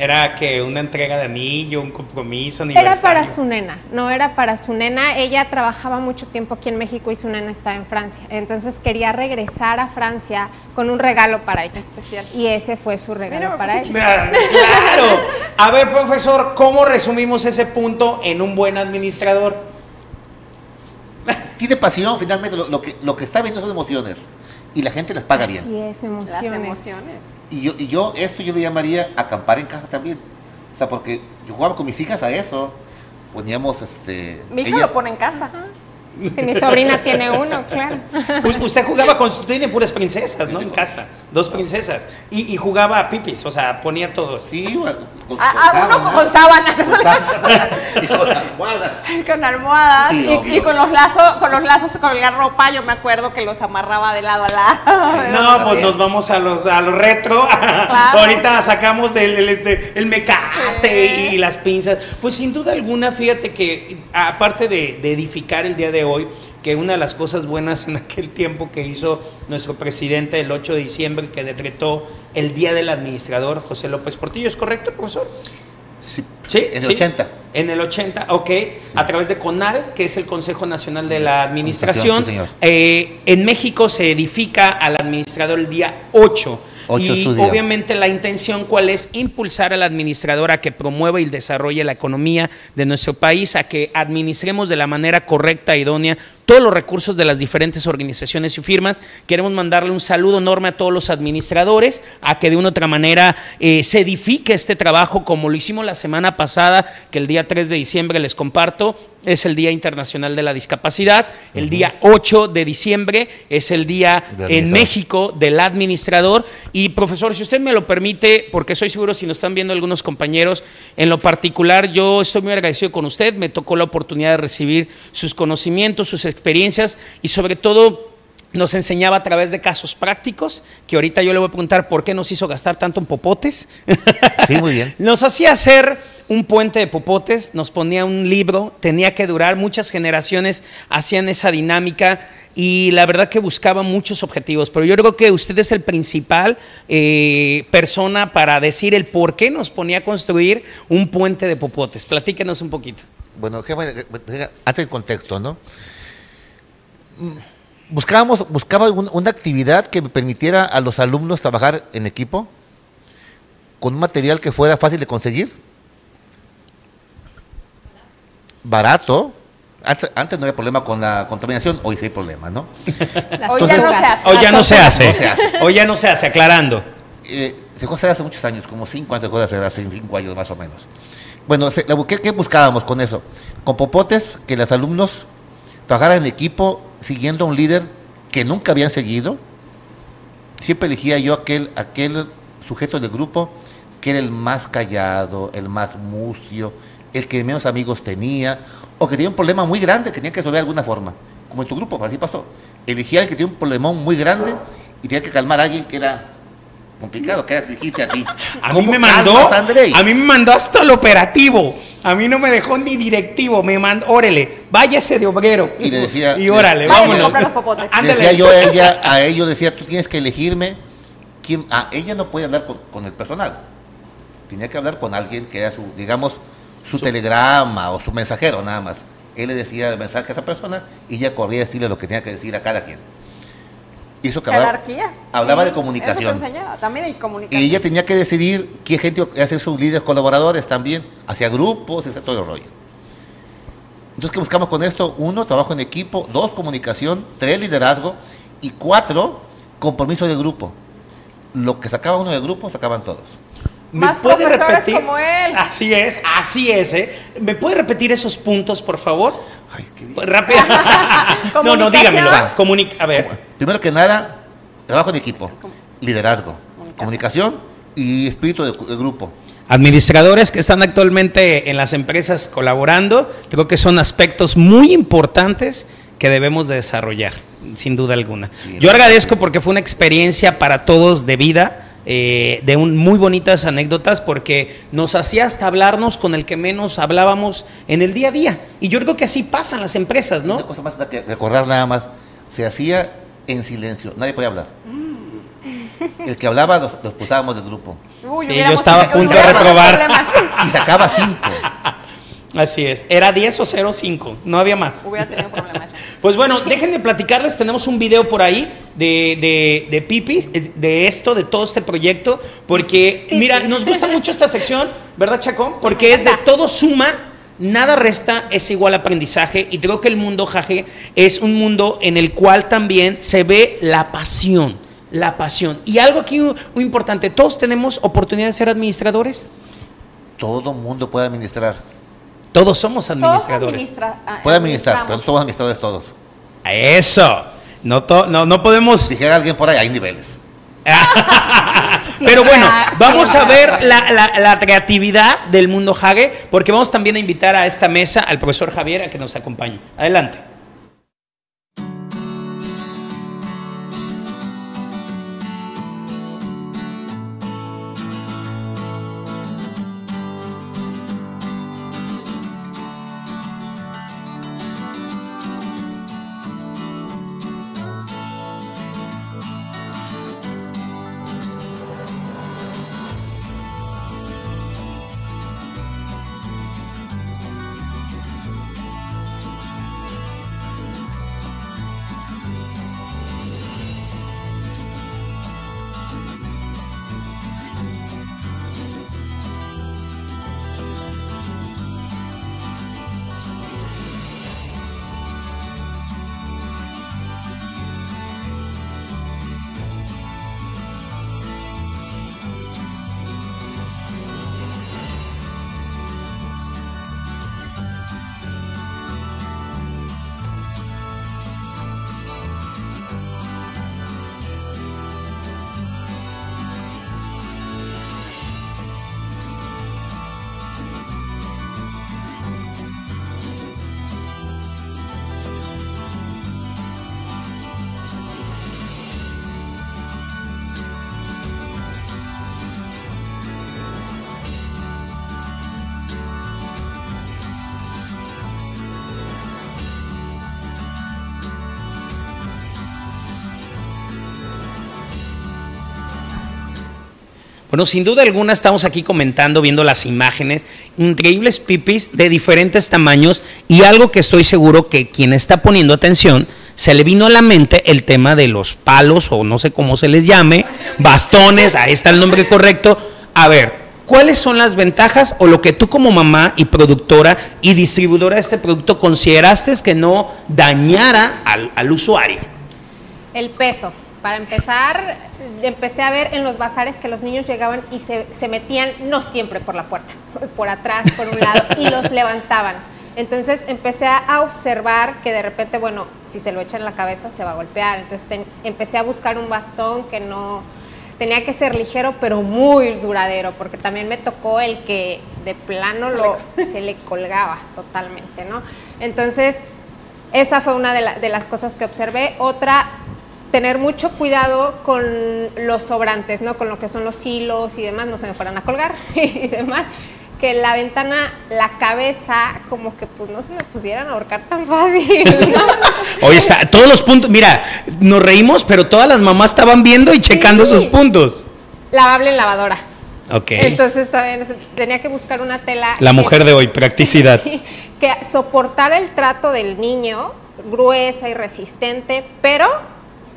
Era que una entrega de anillo, un compromiso, Era aniversario. para su nena, no era para su nena. Ella trabajaba mucho tiempo aquí en México y su nena estaba en Francia. Entonces quería regresar a Francia con un regalo para ella. Especial. Y ese fue su regalo Mira, para puse ella. <laughs> Claro. A ver, profesor, ¿cómo resumimos ese punto en un buen administrador? Tiene pasión, finalmente, lo, lo que, lo que está viendo son emociones. Y la gente les paga Así bien. es, emociones. Las emociones. Y yo, y yo esto yo le llamaría acampar en casa también. O sea, porque yo jugaba con mis hijas a eso. Poníamos este. Mi hija ellas- lo pone en casa. <laughs> Si mi sobrina tiene uno, claro. Usted jugaba con tiene puras princesas, ¿no? En casa, dos princesas. Y, y jugaba a pipis, o sea, ponía todos. Sí, bueno, con, Ah, con uno sábanas, con sábanas. con sábanas <laughs> y con almohadas. <laughs> con almohadas Sí, y, con los lazos, con los lazos de colgar ropa, yo me acuerdo que los amarraba de lado a lado. No, pues nos vamos a los a lo retro. Ahorita sacamos el, el, este, el mecate y las pinzas. Pues sin duda alguna, fíjate que aparte de, de edificar el día de hoy, que una de las cosas buenas en <laughs> aquel tiempo que hizo nuestro presidente el 8 de diciembre, que decretó el Día del Administrador, José López Portillo, ¿es correcto, profesor? Sí, Sí, en el sí. 80. En el 80, ok. A través de CONAL, que es el Consejo Nacional de la Administración. Sí, señor. Eh, en México se edifica al administrador el día 8. Ocho y obviamente la intención cuál es impulsar al administrador a que promueva y desarrolle la economía de nuestro país, a que administremos de la manera correcta e idónea todos los recursos de las diferentes organizaciones y firmas. Queremos mandarle un saludo enorme a todos los administradores, a que de una u otra manera eh, se edifique este trabajo como lo hicimos la semana pasada, que el día 3 de diciembre les comparto, es el Día Internacional de la Discapacidad, el día 8 de diciembre es el Día De en. México del administrador. Y profesor, si usted me lo permite, porque soy seguro si nos están viendo algunos compañeros, en lo particular yo estoy muy agradecido con usted, me tocó la oportunidad de recibir sus conocimientos, sus experiencias y sobre todo nos enseñaba a través de casos prácticos, que ahorita yo le voy a preguntar por qué nos hizo gastar tanto en popotes. Sí, muy bien. <laughs> Nos hacía hacer un puente de popotes, nos ponía un libro, tenía que durar, muchas generaciones hacían esa dinámica y la verdad que buscaba muchos objetivos, pero yo creo que usted es el principal eh, persona para decir el por qué nos ponía a construir un puente de popotes. Platíquenos un poquito. Bueno, que- antes del contexto, ¿no? Buscábamos, buscaba un- una actividad que permitiera a los alumnos trabajar en equipo con un material que fuera fácil de conseguir, barato. Antes, antes no había problema con la contaminación, hoy sí hay problema, ¿no? Hoy ya no se hace. Hoy ya no se hace. Hoy ya no se hace, aclarando. Eh, se dejó hacer hace muchos años, como cinco años, se hacer hace cinco años más o menos. Bueno, se- la bu- ¿qué, qué buscábamos con eso? Con popotes, que los alumnos trabajaran en equipo siguiendo a un líder que nunca habían seguido. Siempre elegía yo aquel, aquel sujeto del grupo que era el más callado, el más mucio, el que menos amigos tenía, o que tenía un problema muy grande que tenía que resolver de alguna forma. Como en tu grupo, así pasó. Elegía al que tenía un problemón muy grande y tenía que calmar a alguien que era complicado, que era dijiste a ti. <laughs> A mí ¿Cómo me mandó, a mí me mandó hasta el operativo. A mí no me dejó ni directivo, me mandó, órale, váyase de obrero. Y le decía- <laughs> y órale, a vámonos. los <laughs> decía yo a ella, a ellos decía, tú tienes que elegirme. quién Ah, ella no puede hablar con, con el personal. Tenía que hablar con alguien que era su, digamos, su telegrama o su mensajero, nada más. Él le decía el mensaje a esa persona y ella corría a decirle lo que tenía que decir a cada quien. Hizo que hablaba, hablaba Sí, de comunicación. Eso te enseñaba. También hay comunicación. Y ella tenía que decidir qué gente ser sus líderes colaboradores también, hacia grupos, hacia todo el rollo. Entonces, ¿qué buscamos con esto? Uno, trabajo en equipo. Dos, comunicación. Tres, liderazgo. Y cuatro, compromiso de grupo. Lo que sacaba uno de grupo, sacaban todos. ¿Me Más puede profesores repetir? como él. Así es, así es, ¿eh? ¿Me puede repetir esos puntos, por favor? Ay, qué Pues, Rápido. <laughs> no, no, dígamelo. va. A ver. Primero que nada, trabajo en equipo. Liderazgo. Comunicación y espíritu de, de grupo. Administradores que están actualmente en las empresas colaborando, creo que son aspectos muy importantes que debemos de desarrollar, sin duda alguna. Sí, Yo agradezco porque fue una experiencia para todos de vida, eh, de un, muy bonitas anécdotas, porque nos hacía hasta hablarnos con el que menos hablábamos en el día a día. Y yo creo que así pasan las empresas, Una ¿no? cosa más que recordar nada más. Se hacía en silencio. Nadie podía hablar. El que hablaba los, los expulsábamos del grupo. Uy, Sí, yo estaba a punto de reprobar. problemas. Y sacaba cinco. Así es. Era 10 o 0,5, no había más. Hubiera tenido problemas. <laughs> Pues bueno, déjenme platicarles, tenemos un video por ahí de, de, de Pipi, de esto, de todo este proyecto, porque mira, nos gusta mucho esta sección, ¿verdad Chaco? Porque es de todo suma, Nada resta es igual aprendizaje y creo que el mundo Jage es un mundo en el cual también se ve la pasión, la pasión. Y algo aquí muy importante, ¿todos tenemos oportunidad de ser administradores? Todo mundo puede administrar. Todos somos administradores. administra- Puede administrar, pero somos administradores todos. Eso. No, to- no, no podemos... Dijera alguien por ahí, hay niveles. <laughs> Pero bueno, vamos a ver la, la- la creatividad del mundo Hage, porque vamos también a invitar a esta mesa al profesor Javier a que nos acompañe. Adelante. Bueno, sin duda alguna estamos aquí comentando, viendo las imágenes, increíbles pipis de diferentes tamaños y algo que estoy seguro que quien está poniendo atención se le vino a la mente el tema de los palos o no sé cómo se les llame, bastones, ahí está el nombre correcto. A ver, ¿cuáles son las ventajas o lo que tú como mamá y productora y distribuidora de este producto consideraste que no dañara al, al usuario? El peso. Para empezar, empecé a ver en los bazares que los niños llegaban y se, se metían, no siempre por la puerta, <laughs> por atrás, por un lado, y los <laughs> levantaban. Entonces empecé a observar que de repente, bueno, si se lo echa en la cabeza se va a golpear. Entonces empecé a buscar un bastón que no tenía que ser ligero, pero muy duradero, porque también me tocó el que de plano lo, <laughs> se le colgaba totalmente, ¿no? Entonces, esa fue una de, la- de las cosas que observé. Otra, tener mucho cuidado con los sobrantes, ¿no? Con lo que son los hilos y demás, no se me fueran a colgar <laughs> y demás. Que la ventana, la cabeza, como que pues no se me pudieran ahorcar tan fácil, ¿no? <laughs> Hoy está, todos los puntos, mira, nos reímos, pero todas las mamás estaban viendo y checando Sí. sus puntos. Lavable en lavadora. Ok. Entonces también tenía que buscar una tela. La que- mujer de hoy, practicidad. <laughs> Que soportara el trato del niño, gruesa y resistente, pero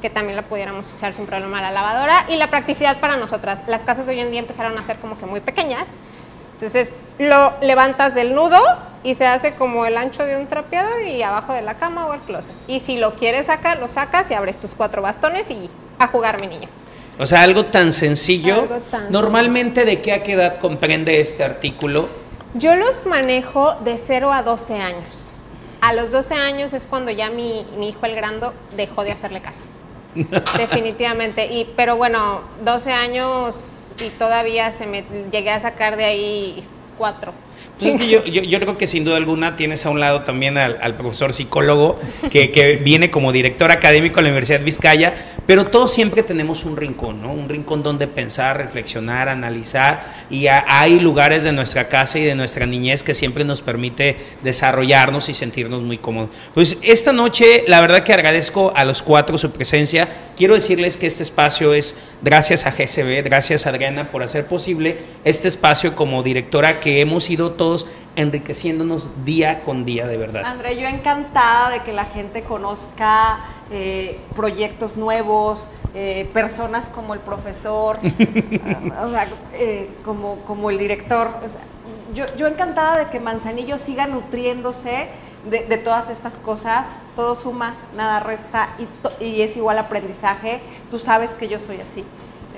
que también la pudiéramos echar sin problema a la lavadora. Y la practicidad para nosotras. Las casas de hoy en día empezaron a ser como que muy pequeñas. Entonces lo levantas del nudo y se hace como el ancho de un trapeador y abajo de la cama o el closet. Y si lo quieres sacar, lo sacas y abres tus cuatro bastones y a jugar mi niño. O sea, algo tan sencillo. Algo tan Normalmente, ¿de qué a qué edad comprende este artículo? Yo los manejo de 0 a 12 años. A los 12 años es cuando ya mi, mi hijo el grando dejó de hacerle caso. <laughs> Definitivamente. Y, pero bueno, 12 años y todavía se me llegué a sacar de ahí cuatro. Pues es que yo, yo, yo creo que sin duda alguna tienes a un lado también al, al profesor psicólogo que, que viene como director académico de la Universidad Vizcaya, pero todos siempre tenemos un rincón, ¿no? Un rincón donde pensar, reflexionar, analizar y a- hay lugares de nuestra casa y de nuestra niñez que siempre nos permite desarrollarnos y sentirnos muy cómodos. Pues esta noche la verdad que agradezco a los cuatro su presencia. Quiero decirles que este espacio es gracias a GCB, gracias a Adriana por hacer posible este espacio como directora que hemos ido todos enriqueciéndonos día con día de verdad. André, yo encantada de que la gente conozca eh, proyectos nuevos, eh, personas como el profesor, <laughs> o sea, eh, como, como el director. o sea, yo, yo encantada de que Manzanillo siga nutriéndose de, de todas estas cosas. Todo suma, nada resta y, y es igual aprendizaje. Tú sabes que yo soy así.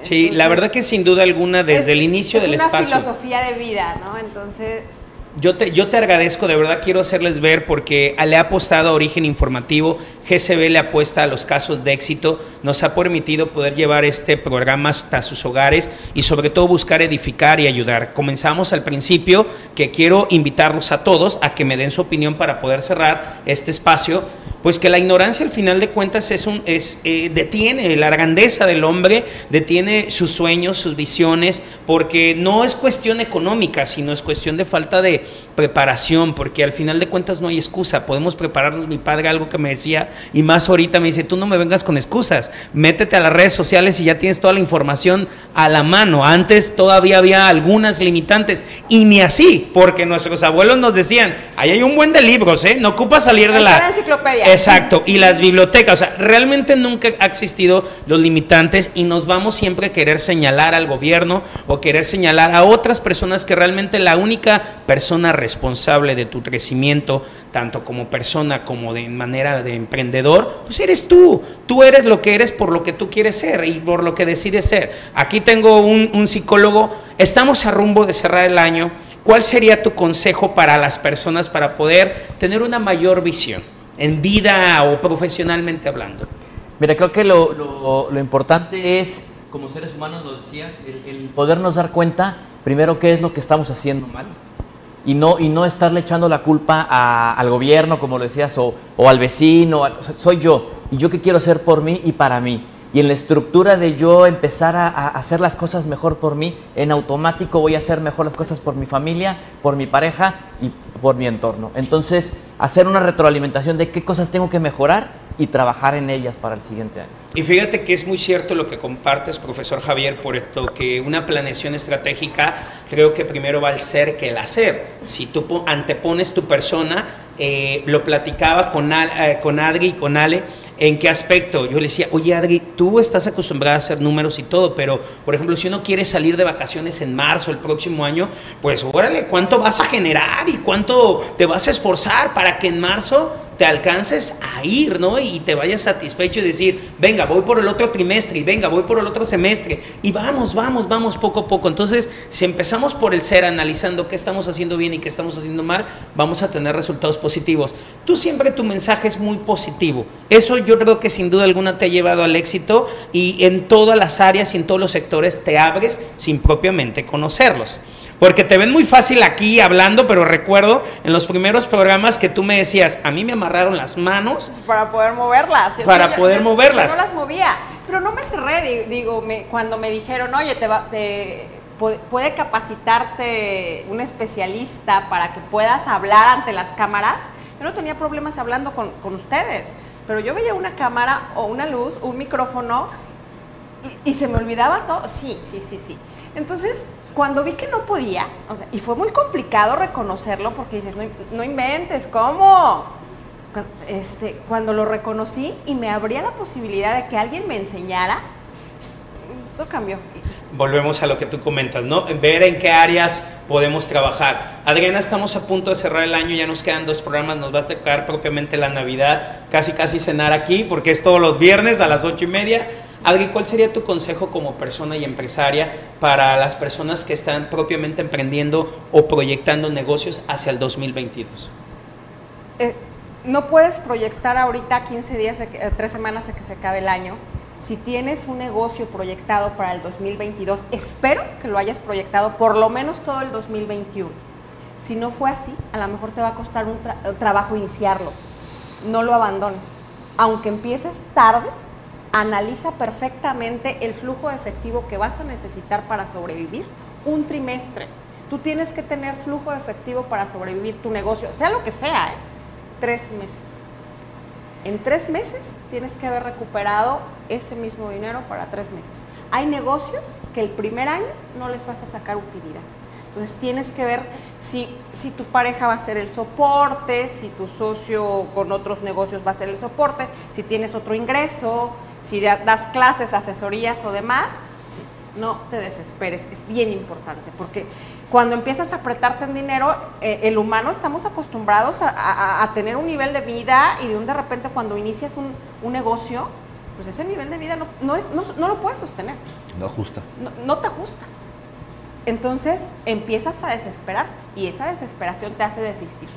Sí, la verdad que sin duda alguna desde es- el inicio del es espacio. una filosofía de vida, ¿no? Entonces, Yo te, yo te agradezco, de verdad quiero hacerles ver porque le ha apostado a Origen Informativo, GCB le apuesta a los casos de éxito, nos ha permitido poder llevar este programa hasta sus hogares y sobre todo buscar edificar y ayudar. Comenzamos al principio que quiero invitarlos a todos a que me den su opinión para poder cerrar este espacio, pues que la ignorancia al final de cuentas es un, es, eh, detiene la grandeza del hombre, detiene sus sueños, sus visiones, porque no es cuestión económica, sino es cuestión de falta de preparación, porque al final de cuentas no hay excusa, podemos prepararnos, mi padre algo que me decía, y más ahorita me dice, tú no me vengas con excusas, métete a las redes sociales y ya tienes toda la información a la mano, antes todavía había algunas limitantes, y ni así, porque nuestros abuelos nos decían, ahí hay un buen de libros, ¿eh? no ocupa salir de la... la enciclopedia. Exacto, y las bibliotecas, o sea, realmente nunca ha existido los limitantes y nos vamos siempre a querer señalar al gobierno o querer señalar a otras personas que realmente la única persona responsable de tu crecimiento, tanto como persona como de manera de emprendedor, pues eres tú. Tú eres lo que eres por lo que tú quieres ser y por lo que decides ser. Aquí tengo un, un psicólogo, estamos a rumbo de cerrar el año. ¿Cuál sería tu consejo para las personas para poder tener una mayor visión? en vida o profesionalmente hablando? Mira, creo que lo, lo- lo importante es, como seres humanos lo decías, el, el podernos dar cuenta, primero, qué es lo que estamos haciendo mal. Y no, y no estarle echando la culpa al gobierno, como lo decías, o, o al vecino. soy yo. Y yo qué quiero hacer por mí y para mí. Y en la estructura de yo empezar a, a hacer las cosas mejor por mí, en automático voy a hacer mejor las cosas por mi familia, por mi pareja y por mi entorno. Entonces, hacer una retroalimentación de qué cosas tengo que mejorar y trabajar en ellas para el siguiente año. Y fíjate que es muy cierto lo que compartes, profesor Javier, por esto que una planeación estratégica creo que primero va al ser que el hacer. Si tú po- antepones tu persona, eh, lo platicaba con, eh, con Adri y con Ale, ¿en qué aspecto? Yo le decía, oye Adri, tú estás acostumbrada a hacer números y todo, pero por ejemplo, si uno quiere salir de vacaciones en marzo el próximo año, pues órale, ¿cuánto vas a generar y cuánto te vas a esforzar para que en marzo te alcances a ir, ¿no? Y te vayas satisfecho y decir, venga, voy por el otro trimestre y venga, voy por el otro semestre y vamos, vamos, vamos poco a poco. Entonces, si empezamos por el ser, analizando qué estamos haciendo bien y qué estamos haciendo mal, vamos a tener resultados positivos. Tú siempre tu mensaje es muy positivo. Eso yo creo que sin duda alguna te ha llevado al éxito y en todas las áreas y en todos los sectores te abres sin propiamente conocerlos. Porque te ven muy fácil aquí hablando, pero recuerdo en los primeros programas que tú me decías, a mí me amarraron las manos. para poder moverlas. Yo Para yo- poder yo- moverlas. Yo no las movía, pero no me cerré, di- digo, me- cuando me dijeron, oye, te, va- te- pu- puede capacitarte un especialista para que puedas hablar ante las cámaras, yo no tenía problemas hablando con, con ustedes, pero yo veía una cámara o una luz, un micrófono y, se me olvidaba todo. Sí, sí, sí, sí. Entonces, cuando vi que no podía, y fue muy complicado reconocerlo porque dices, no, no inventes, ¿cómo? Este, cuando lo reconocí y me abría la posibilidad de que alguien me enseñara, todo cambió. Volvemos a lo que tú comentas, ¿no? Ver en qué áreas podemos trabajar. Adriana, estamos a punto de cerrar el año, ya nos quedan dos programas, nos va a tocar propiamente la Navidad, casi casi cenar aquí, porque es todos los viernes a las ocho y media. Adri, ¿cuál sería tu consejo como persona y empresaria para las personas que están propiamente emprendiendo o proyectando negocios hacia el 2022? Eh, no puedes proyectar ahorita 15 días, eh, tres semanas de que se acabe el año. Si tienes un negocio proyectado para el 2022, espero que lo hayas proyectado por lo menos todo el 2021. Si no fue así, a lo mejor te va a costar un, tra- un trabajo iniciarlo. No lo abandones. Aunque empieces tarde, analiza perfectamente el flujo efectivo que vas a necesitar para sobrevivir un trimestre. Tú tienes que tener flujo efectivo para sobrevivir tu negocio, sea lo que sea, ¿eh? tres meses. En tres meses tienes que haber recuperado ese mismo dinero para tres meses. Hay negocios que el primer año no les vas a sacar utilidad. Entonces tienes que ver si, si tu pareja va a ser el soporte, si tu socio con otros negocios va a ser el soporte, si tienes otro ingreso, si da- das clases, asesorías o demás. No te desesperes, es bien importante, porque cuando empiezas a apretarte en dinero, eh, el humano estamos acostumbrados a, tener un nivel de vida y de un de repente cuando inicias un, negocio, pues ese nivel de vida no, no, lo puedes sostener. No ajusta. No, te ajusta. Entonces empiezas a desesperarte y esa desesperación te hace desistir.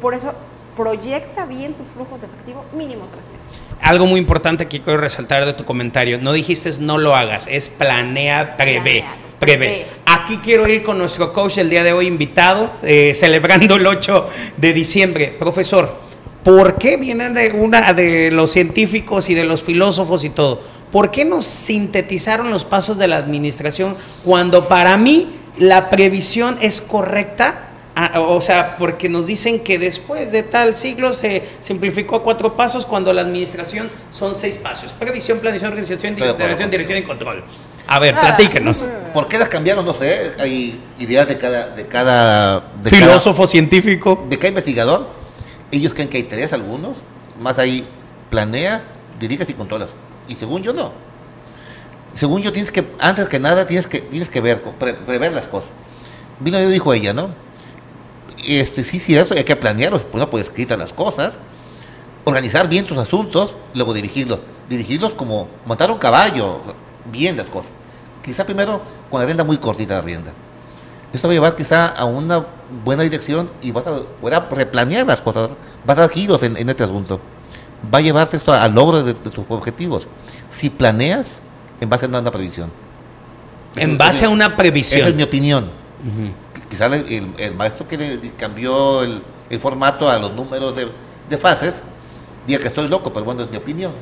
Por eso proyecta bien tus flujos de efectivo mínimo tres meses algo muy importante que quiero resaltar de tu comentario. No dijiste no lo hagas, es planea, prevé. Prevé. Aquí quiero ir con nuestro coach el día de hoy invitado, eh, <laughs> celebrando el 8 de diciembre. Profesor, ¿por qué vienen de una de los científicos y de los filósofos y todo? ¿Por qué nos sintetizaron los pasos de la administración cuando para mí la previsión es correcta? Ah, o sea, porque nos dicen que después de tal siglo se simplificó a cuatro pasos cuando la administración son seis pasos. Previsión, planificación, organización, integración, dirección y control. A ver, ah. platíquenos. ¿Por qué las cambiaron? No sé. Hay ideas de cada... De cada Filósofo, científico. De cada investigador. Ellos creen que hay tres algunos. Más ahí planeas, diriges y controlas. Y según yo no. Según yo tienes que, antes que nada, tienes que, tienes que ver, prever las cosas. Vino y dijo ella, ¿no? Este, sí, cierto, hay que planearlos, pues no puedes escritas las cosas, organizar bien tus asuntos, luego dirigirlos. Dirigirlos como montar un caballo, bien las cosas. Quizá primero con la rienda muy cortita la rienda. Esto va a llevar quizá a una buena dirección y vas a, replanear las cosas, vas a dar giros en, este asunto. Va a llevarte esto al logro de, tus objetivos. Si planeas en base a una, previsión. En base a una previsión. Esa es mi opinión quizás el, maestro que le cambió el, formato a los números de, de fases, diga que estoy loco, pero bueno, es mi opinión.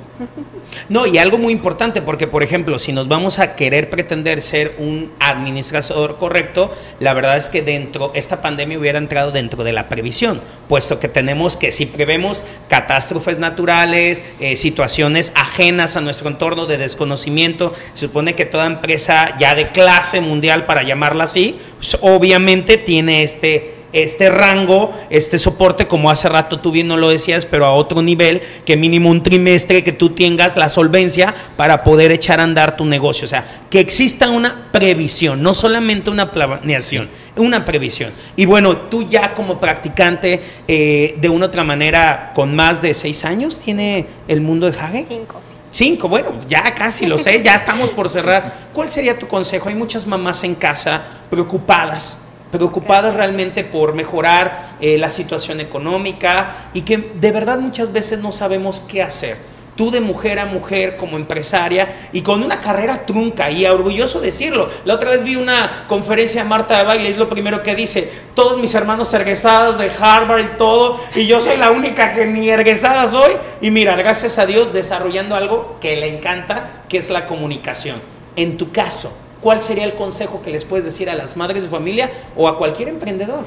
No, y algo muy importante, porque por ejemplo, si nos vamos a querer pretender ser un administrador correcto, la verdad es que dentro, esta pandemia hubiera entrado dentro de la previsión, puesto que tenemos que si prevemos catástrofes naturales, eh, situaciones ajenas a nuestro entorno de desconocimiento, se supone que toda empresa ya de clase mundial, para llamarla así, pues, obviamente tiene este este rango, este soporte, como hace rato tú bien no lo decías, pero a otro nivel, que mínimo un trimestre que tú tengas la solvencia para poder echar a andar tu negocio. O sea, que exista una previsión, no solamente una planeación, una previsión. Y bueno, tú ya como practicante, eh, de una otra manera, con más de seis años, ¿tiene el mundo de Hage? Cinco, sí. Cinco, bueno, ya casi lo sé, ya estamos por cerrar. <laughs> ¿Cuál sería tu consejo? Hay muchas mamás en casa preocupadas preocupadas realmente por mejorar eh, la situación económica y que de verdad muchas veces no sabemos qué hacer. Tú de mujer a mujer como empresaria y con una carrera trunca y orgulloso decirlo. La otra vez vi una conferencia de Marta de Baile y es lo primero que dice, todos mis hermanos egresados de Harvard y todo, y yo soy la única que ni egresada soy. Y mira, gracias a Dios desarrollando algo que le encanta, que es la comunicación. En tu caso, ¿cuál sería el consejo que les puedes decir a las madres de familia o a cualquier emprendedor?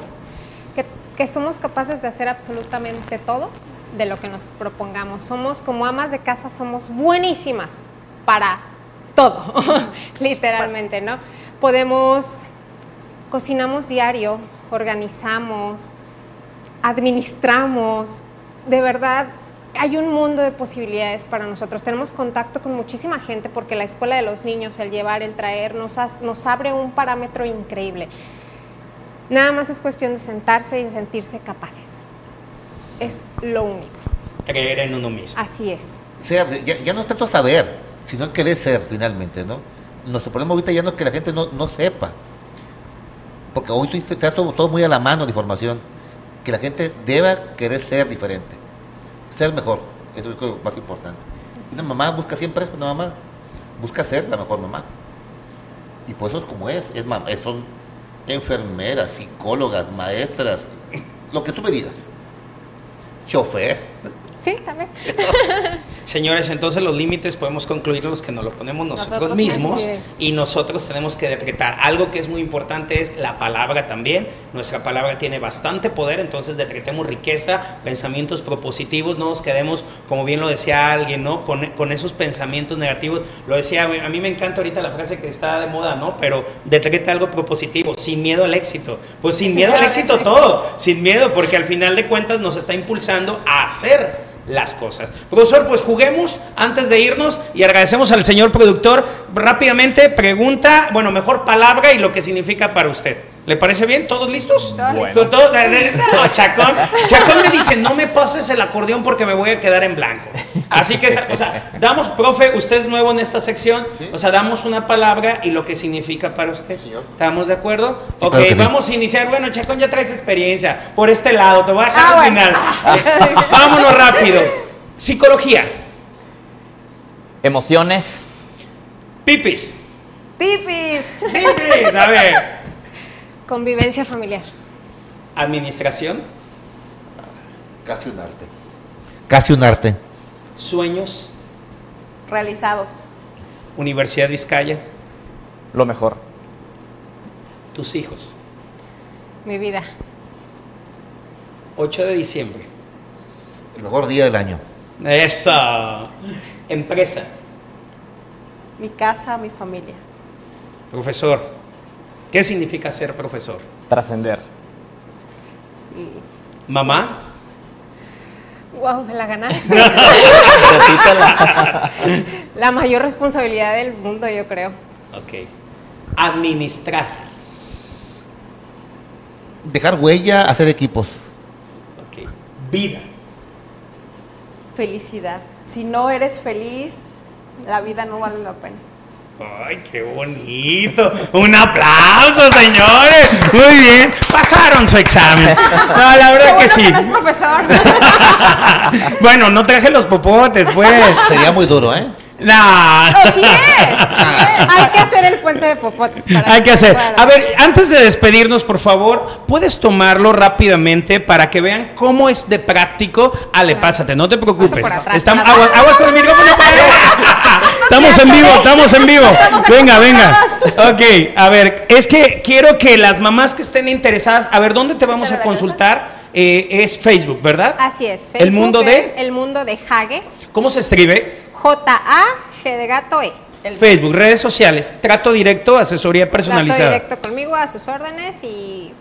Que, somos capaces de hacer absolutamente todo de lo que nos propongamos. Somos como amas de casa, somos buenísimas para todo, <laughs> literalmente, ¿no? Podemos, cocinamos diario, organizamos, administramos, de verdad hay un mundo de posibilidades para nosotros. Tenemos contacto con muchísima gente porque la escuela de los niños, el llevar, el traer, nos, nos abre un parámetro increíble. Nada más es cuestión de sentarse y sentirse capaces. Es lo único. Creer en uno mismo. Así es. Ser, ya, no es tanto saber, sino querer ser finalmente, ¿no? Nuestro problema ahorita ya no es que la gente no, no sepa. Porque hoy está todo, todo muy a la mano de información. Que la gente deba querer ser diferente ser mejor. Eso es lo más importante. Una mamá busca siempre una mamá busca ser la mejor mamá. Y por eso es como es. es mamá, son enfermeras, psicólogas, maestras, lo que tú me digas. Chofer. Sí, también. <laughs> Señores, entonces los límites podemos concluir los que nos lo ponemos nosotros, mismos y nosotros tenemos que decretar. Algo que es muy importante es la palabra también. Nuestra palabra tiene bastante poder, entonces decretemos riqueza, pensamientos propositivos, no nos quedemos, como bien lo decía alguien, ¿no? Con, esos pensamientos negativos. Lo decía, a mí me encanta ahorita la frase que está de moda, ¿no? Pero decreta algo propositivo, sin miedo al éxito. Pues sin miedo al <laughs> éxito todo, sin miedo, porque al final de cuentas nos está impulsando a hacer las cosas. Profesor, pues juguemos antes de irnos y agradecemos al señor productor. Rápidamente, pregunta, bueno, mejor palabra y lo que significa para usted. ¿Le parece bien? ¿Todos listos? Todos ¿Todo- de- de- no, Chacón. Chacón me dice, no me pases el acordeón porque me voy a quedar en blanco. Así que, o sea, damos, profe, usted es nuevo en esta sección, o sea, damos una palabra y lo que significa para usted. ¿Estamos de acuerdo? ok, sí. vamos a iniciar. Bueno, Chacón, ya traes experiencia. Por este lado, te voy a dejar Ah, al bueno. final. <laughs> Vámonos rápido. Psicología. Emociones. Pipis. Tipis. Pipis. A ver. Convivencia familiar. Administración. Casi un arte. Casi un arte. Sueños. Realizados. Universidad Vizcaya. Lo mejor. Tus hijos. Mi vida. 8 de diciembre. El mejor día del año. Eso. Empresa. Mi casa, mi familia. Profesor. ¿Qué significa ser profesor? Trascender. Mamá. Wow, me la ganaste. <laughs> la mayor responsabilidad del mundo, yo creo. Ok. Administrar. Dejar huella, hacer equipos. Ok. Vida. felicidad. Si no eres feliz, la vida no vale la pena. Ay, qué bonito. Un aplauso, señores. Muy bien. Pasaron su examen. No, la verdad que Qué bueno sí. no es profesor. <laughs> bueno, no traje los popotes, pues. Sería muy duro, ¿eh? No. No, sí es. <laughs> Hay que hacer el puente de popotes. para Hay que hacer. A ver, antes de despedirnos, por favor, puedes tomarlo rápidamente para que vean cómo es de práctico. Ale, pásate, no te preocupes. atrás, Estamos, aguas, aguas con el micrófono. <laughs> Estamos en vivo, estamos en vivo. Venga, venga. Ok, a ver, es que quiero que las mamás que estén interesadas, a ver, ¿dónde te vamos a consultar? Eh, es Facebook, ¿verdad? Así es. El mundo de- el mundo de Hage. ¿Cómo se escribe? J-A-G de gato E. Facebook, redes sociales, trato directo, asesoría Trato personalizada. directo conmigo a sus órdenes y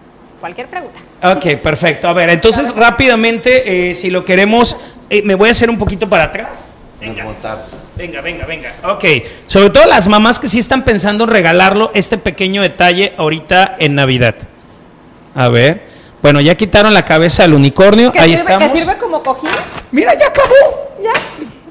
cualquier pregunta. Ok, perfecto. A ver, entonces rápidamente, eh, si lo queremos, eh, me voy a hacer un poquito para atrás. Desmontar. Venga, venga, venga. Ok, sobre todo las mamás que sí están pensando en regalarlo este pequeño detalle ahorita en Navidad. A ver, bueno, ya quitaron la cabeza del unicornio, ¿Que ahí sirve, estamos. que sirve como cojín? Mira, ya acabó. Ya.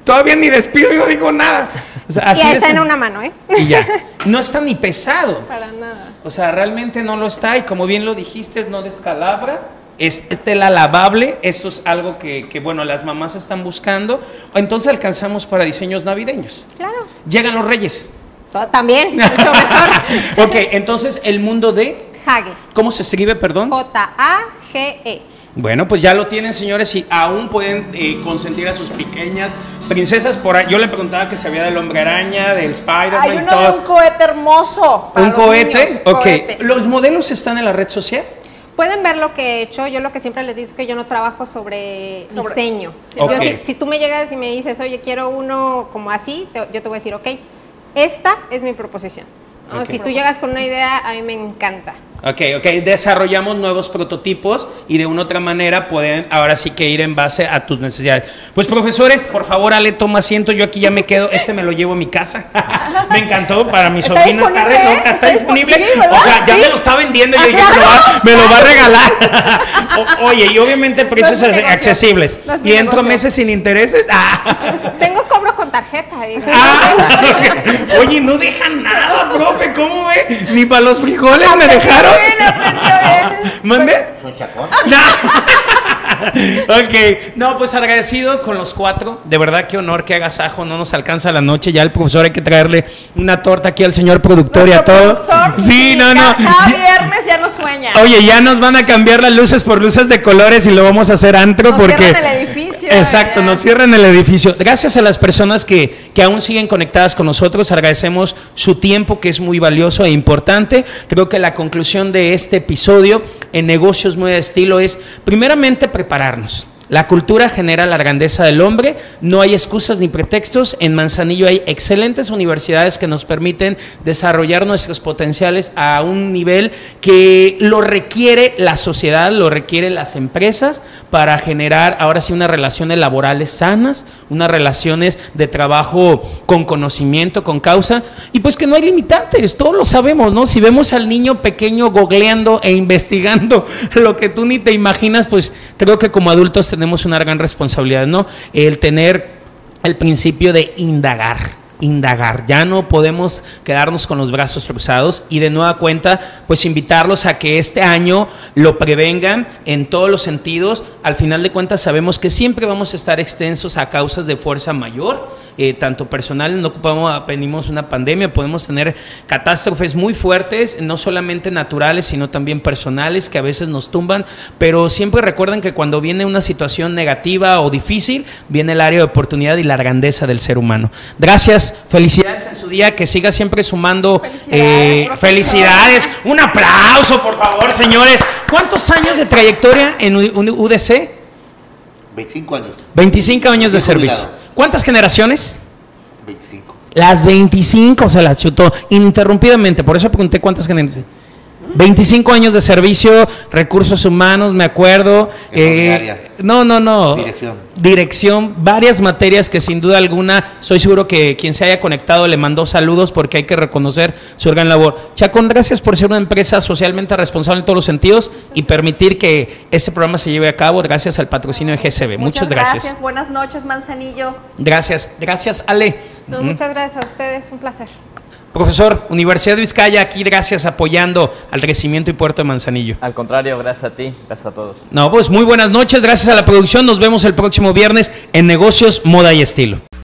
Todavía ni despido y no digo nada. O sea, así y está en una mano, ¿eh? y ya. <laughs> No está ni pesado. Para nada. O sea, realmente no lo está y como bien lo dijiste, no descalabra. Es, es tela lavable, esto es algo que, que, bueno, las mamás están buscando. Entonces alcanzamos para diseños navideños. Claro. Llegan los reyes. También, mucho mejor. <laughs> Ok, entonces el mundo de... Hage. ¿Cómo se escribe, perdón? J-A-G-E. Bueno, pues ya lo tienen, señores, y aún pueden eh, consentir a sus pequeñas princesas. Por ahí. Yo le preguntaba que sabía del hombre araña, del Spider-Man Hay uno de un cohete hermoso. para ¿Un los cohete? niños, Ok. cohete. ¿Los modelos están en la red social? Pueden ver lo que he hecho. Yo lo que siempre les digo es que yo no trabajo sobre, Sobre- diseño. Sí, Yo si, si tú me llegas y me dices, oye, quiero uno como así, te- yo te voy a decir, ok, esta es mi proposición. Si tú llegas con una idea, a mí me encanta. Ok, ok, desarrollamos nuevos prototipos y de una u otra manera pueden ahora sí que ir en base a tus necesidades. Pues profesores, por favor, Ale, toma asiento, yo aquí ya me quedo, este me lo llevo a mi casa. <laughs> me encantó para mi ¿Está sobrina, está, disponible, re eh? loca, está ¿Está disponible. o sea, ya Sí. me lo está vendiendo y yo dije, <laughs> me, lo va, me lo va a regalar. <laughs> O- oye, y obviamente precios accesibles. Y entro negocio. meses sin intereses. Ah. Tengo cobro con tarjeta. digo. Ah. <laughs> Oye, no dejan nada, profe, ¿cómo ve? Ni para los frijoles me dejaron. <laughs> ¿Mande? Soy chacón. <laughs> ok, no, pues agradecido con los cuatro. De verdad, qué honor, qué agasajo. No nos alcanza la noche. Ya el profesor hay que traerle una torta aquí al señor productor y a Nuestro todos. productor, Sí, no, no. Cada viernes ya no sueña. Oye, ya nos van a cambiar las luces por luces de colores y lo vamos a hacer antro Nos porque. el edificio, Exacto, nos cierran el edificio. Gracias a las personas que, que aún siguen conectadas con nosotros, agradecemos su tiempo que es muy valioso e importante. Creo que la conclusión de este episodio en negocios muy de estilo es primeramente prepararnos. La cultura genera la grandeza del hombre, no hay excusas ni pretextos. En Manzanillo hay excelentes universidades que nos permiten desarrollar nuestros potenciales a un nivel que lo requiere la sociedad, lo requiere las empresas para generar ahora sí unas relaciones laborales sanas, unas relaciones de trabajo con conocimiento, con causa, y pues que no hay limitantes, todos lo sabemos, ¿no? Si vemos al niño pequeño googleando e investigando <laughs> lo que tú ni te imaginas, pues creo que como adultos tenemos una gran responsabilidad, ¿no? El tener el principio de indagar indagar. Ya no podemos quedarnos con los brazos cruzados y de nueva cuenta, pues invitarlos a que este año lo prevengan en todos los sentidos. Al final de cuentas sabemos que siempre vamos a estar extensos a causas de fuerza mayor, eh, tanto personal, no ocupamos, venimos una pandemia, podemos tener catástrofes muy fuertes, no solamente naturales, sino también personales que a veces nos tumban, pero siempre recuerden que cuando viene una situación negativa o difícil, viene el área de oportunidad y la grandeza del ser humano. Gracias felicidades en su día, que siga siempre sumando felicidades. Eh, felicidades. Un aplauso, por favor, señores. ¿Cuántos años de trayectoria en UDC? 25 años. 25 años de servicio. ¿Cuántas generaciones? 25. Las 25 se las chutó ininterrumpidamente, por eso pregunté cuántas generaciones. 25 años de servicio, recursos humanos, me acuerdo. Eh, no, no, no. Dirección. Dirección, varias materias que sin duda alguna, soy seguro que quien se haya conectado le mandó saludos porque hay que reconocer su gran labor. Chacón, gracias por ser una empresa socialmente responsable en todos los sentidos y permitir que este programa se lleve a cabo gracias al patrocinio de GCB. Muchas, gracias. Buenas noches, Manzanillo. Gracias. Gracias, Ale. Muchas gracias a ustedes. Un placer. Profesor, Universidad de Vizcaya, aquí gracias apoyando al crecimiento y puerto de Manzanillo. Al contrario, gracias a ti, gracias a todos. No, pues muy buenas noches, gracias a la producción, nos vemos el próximo viernes en Negocios, Moda y Estilo.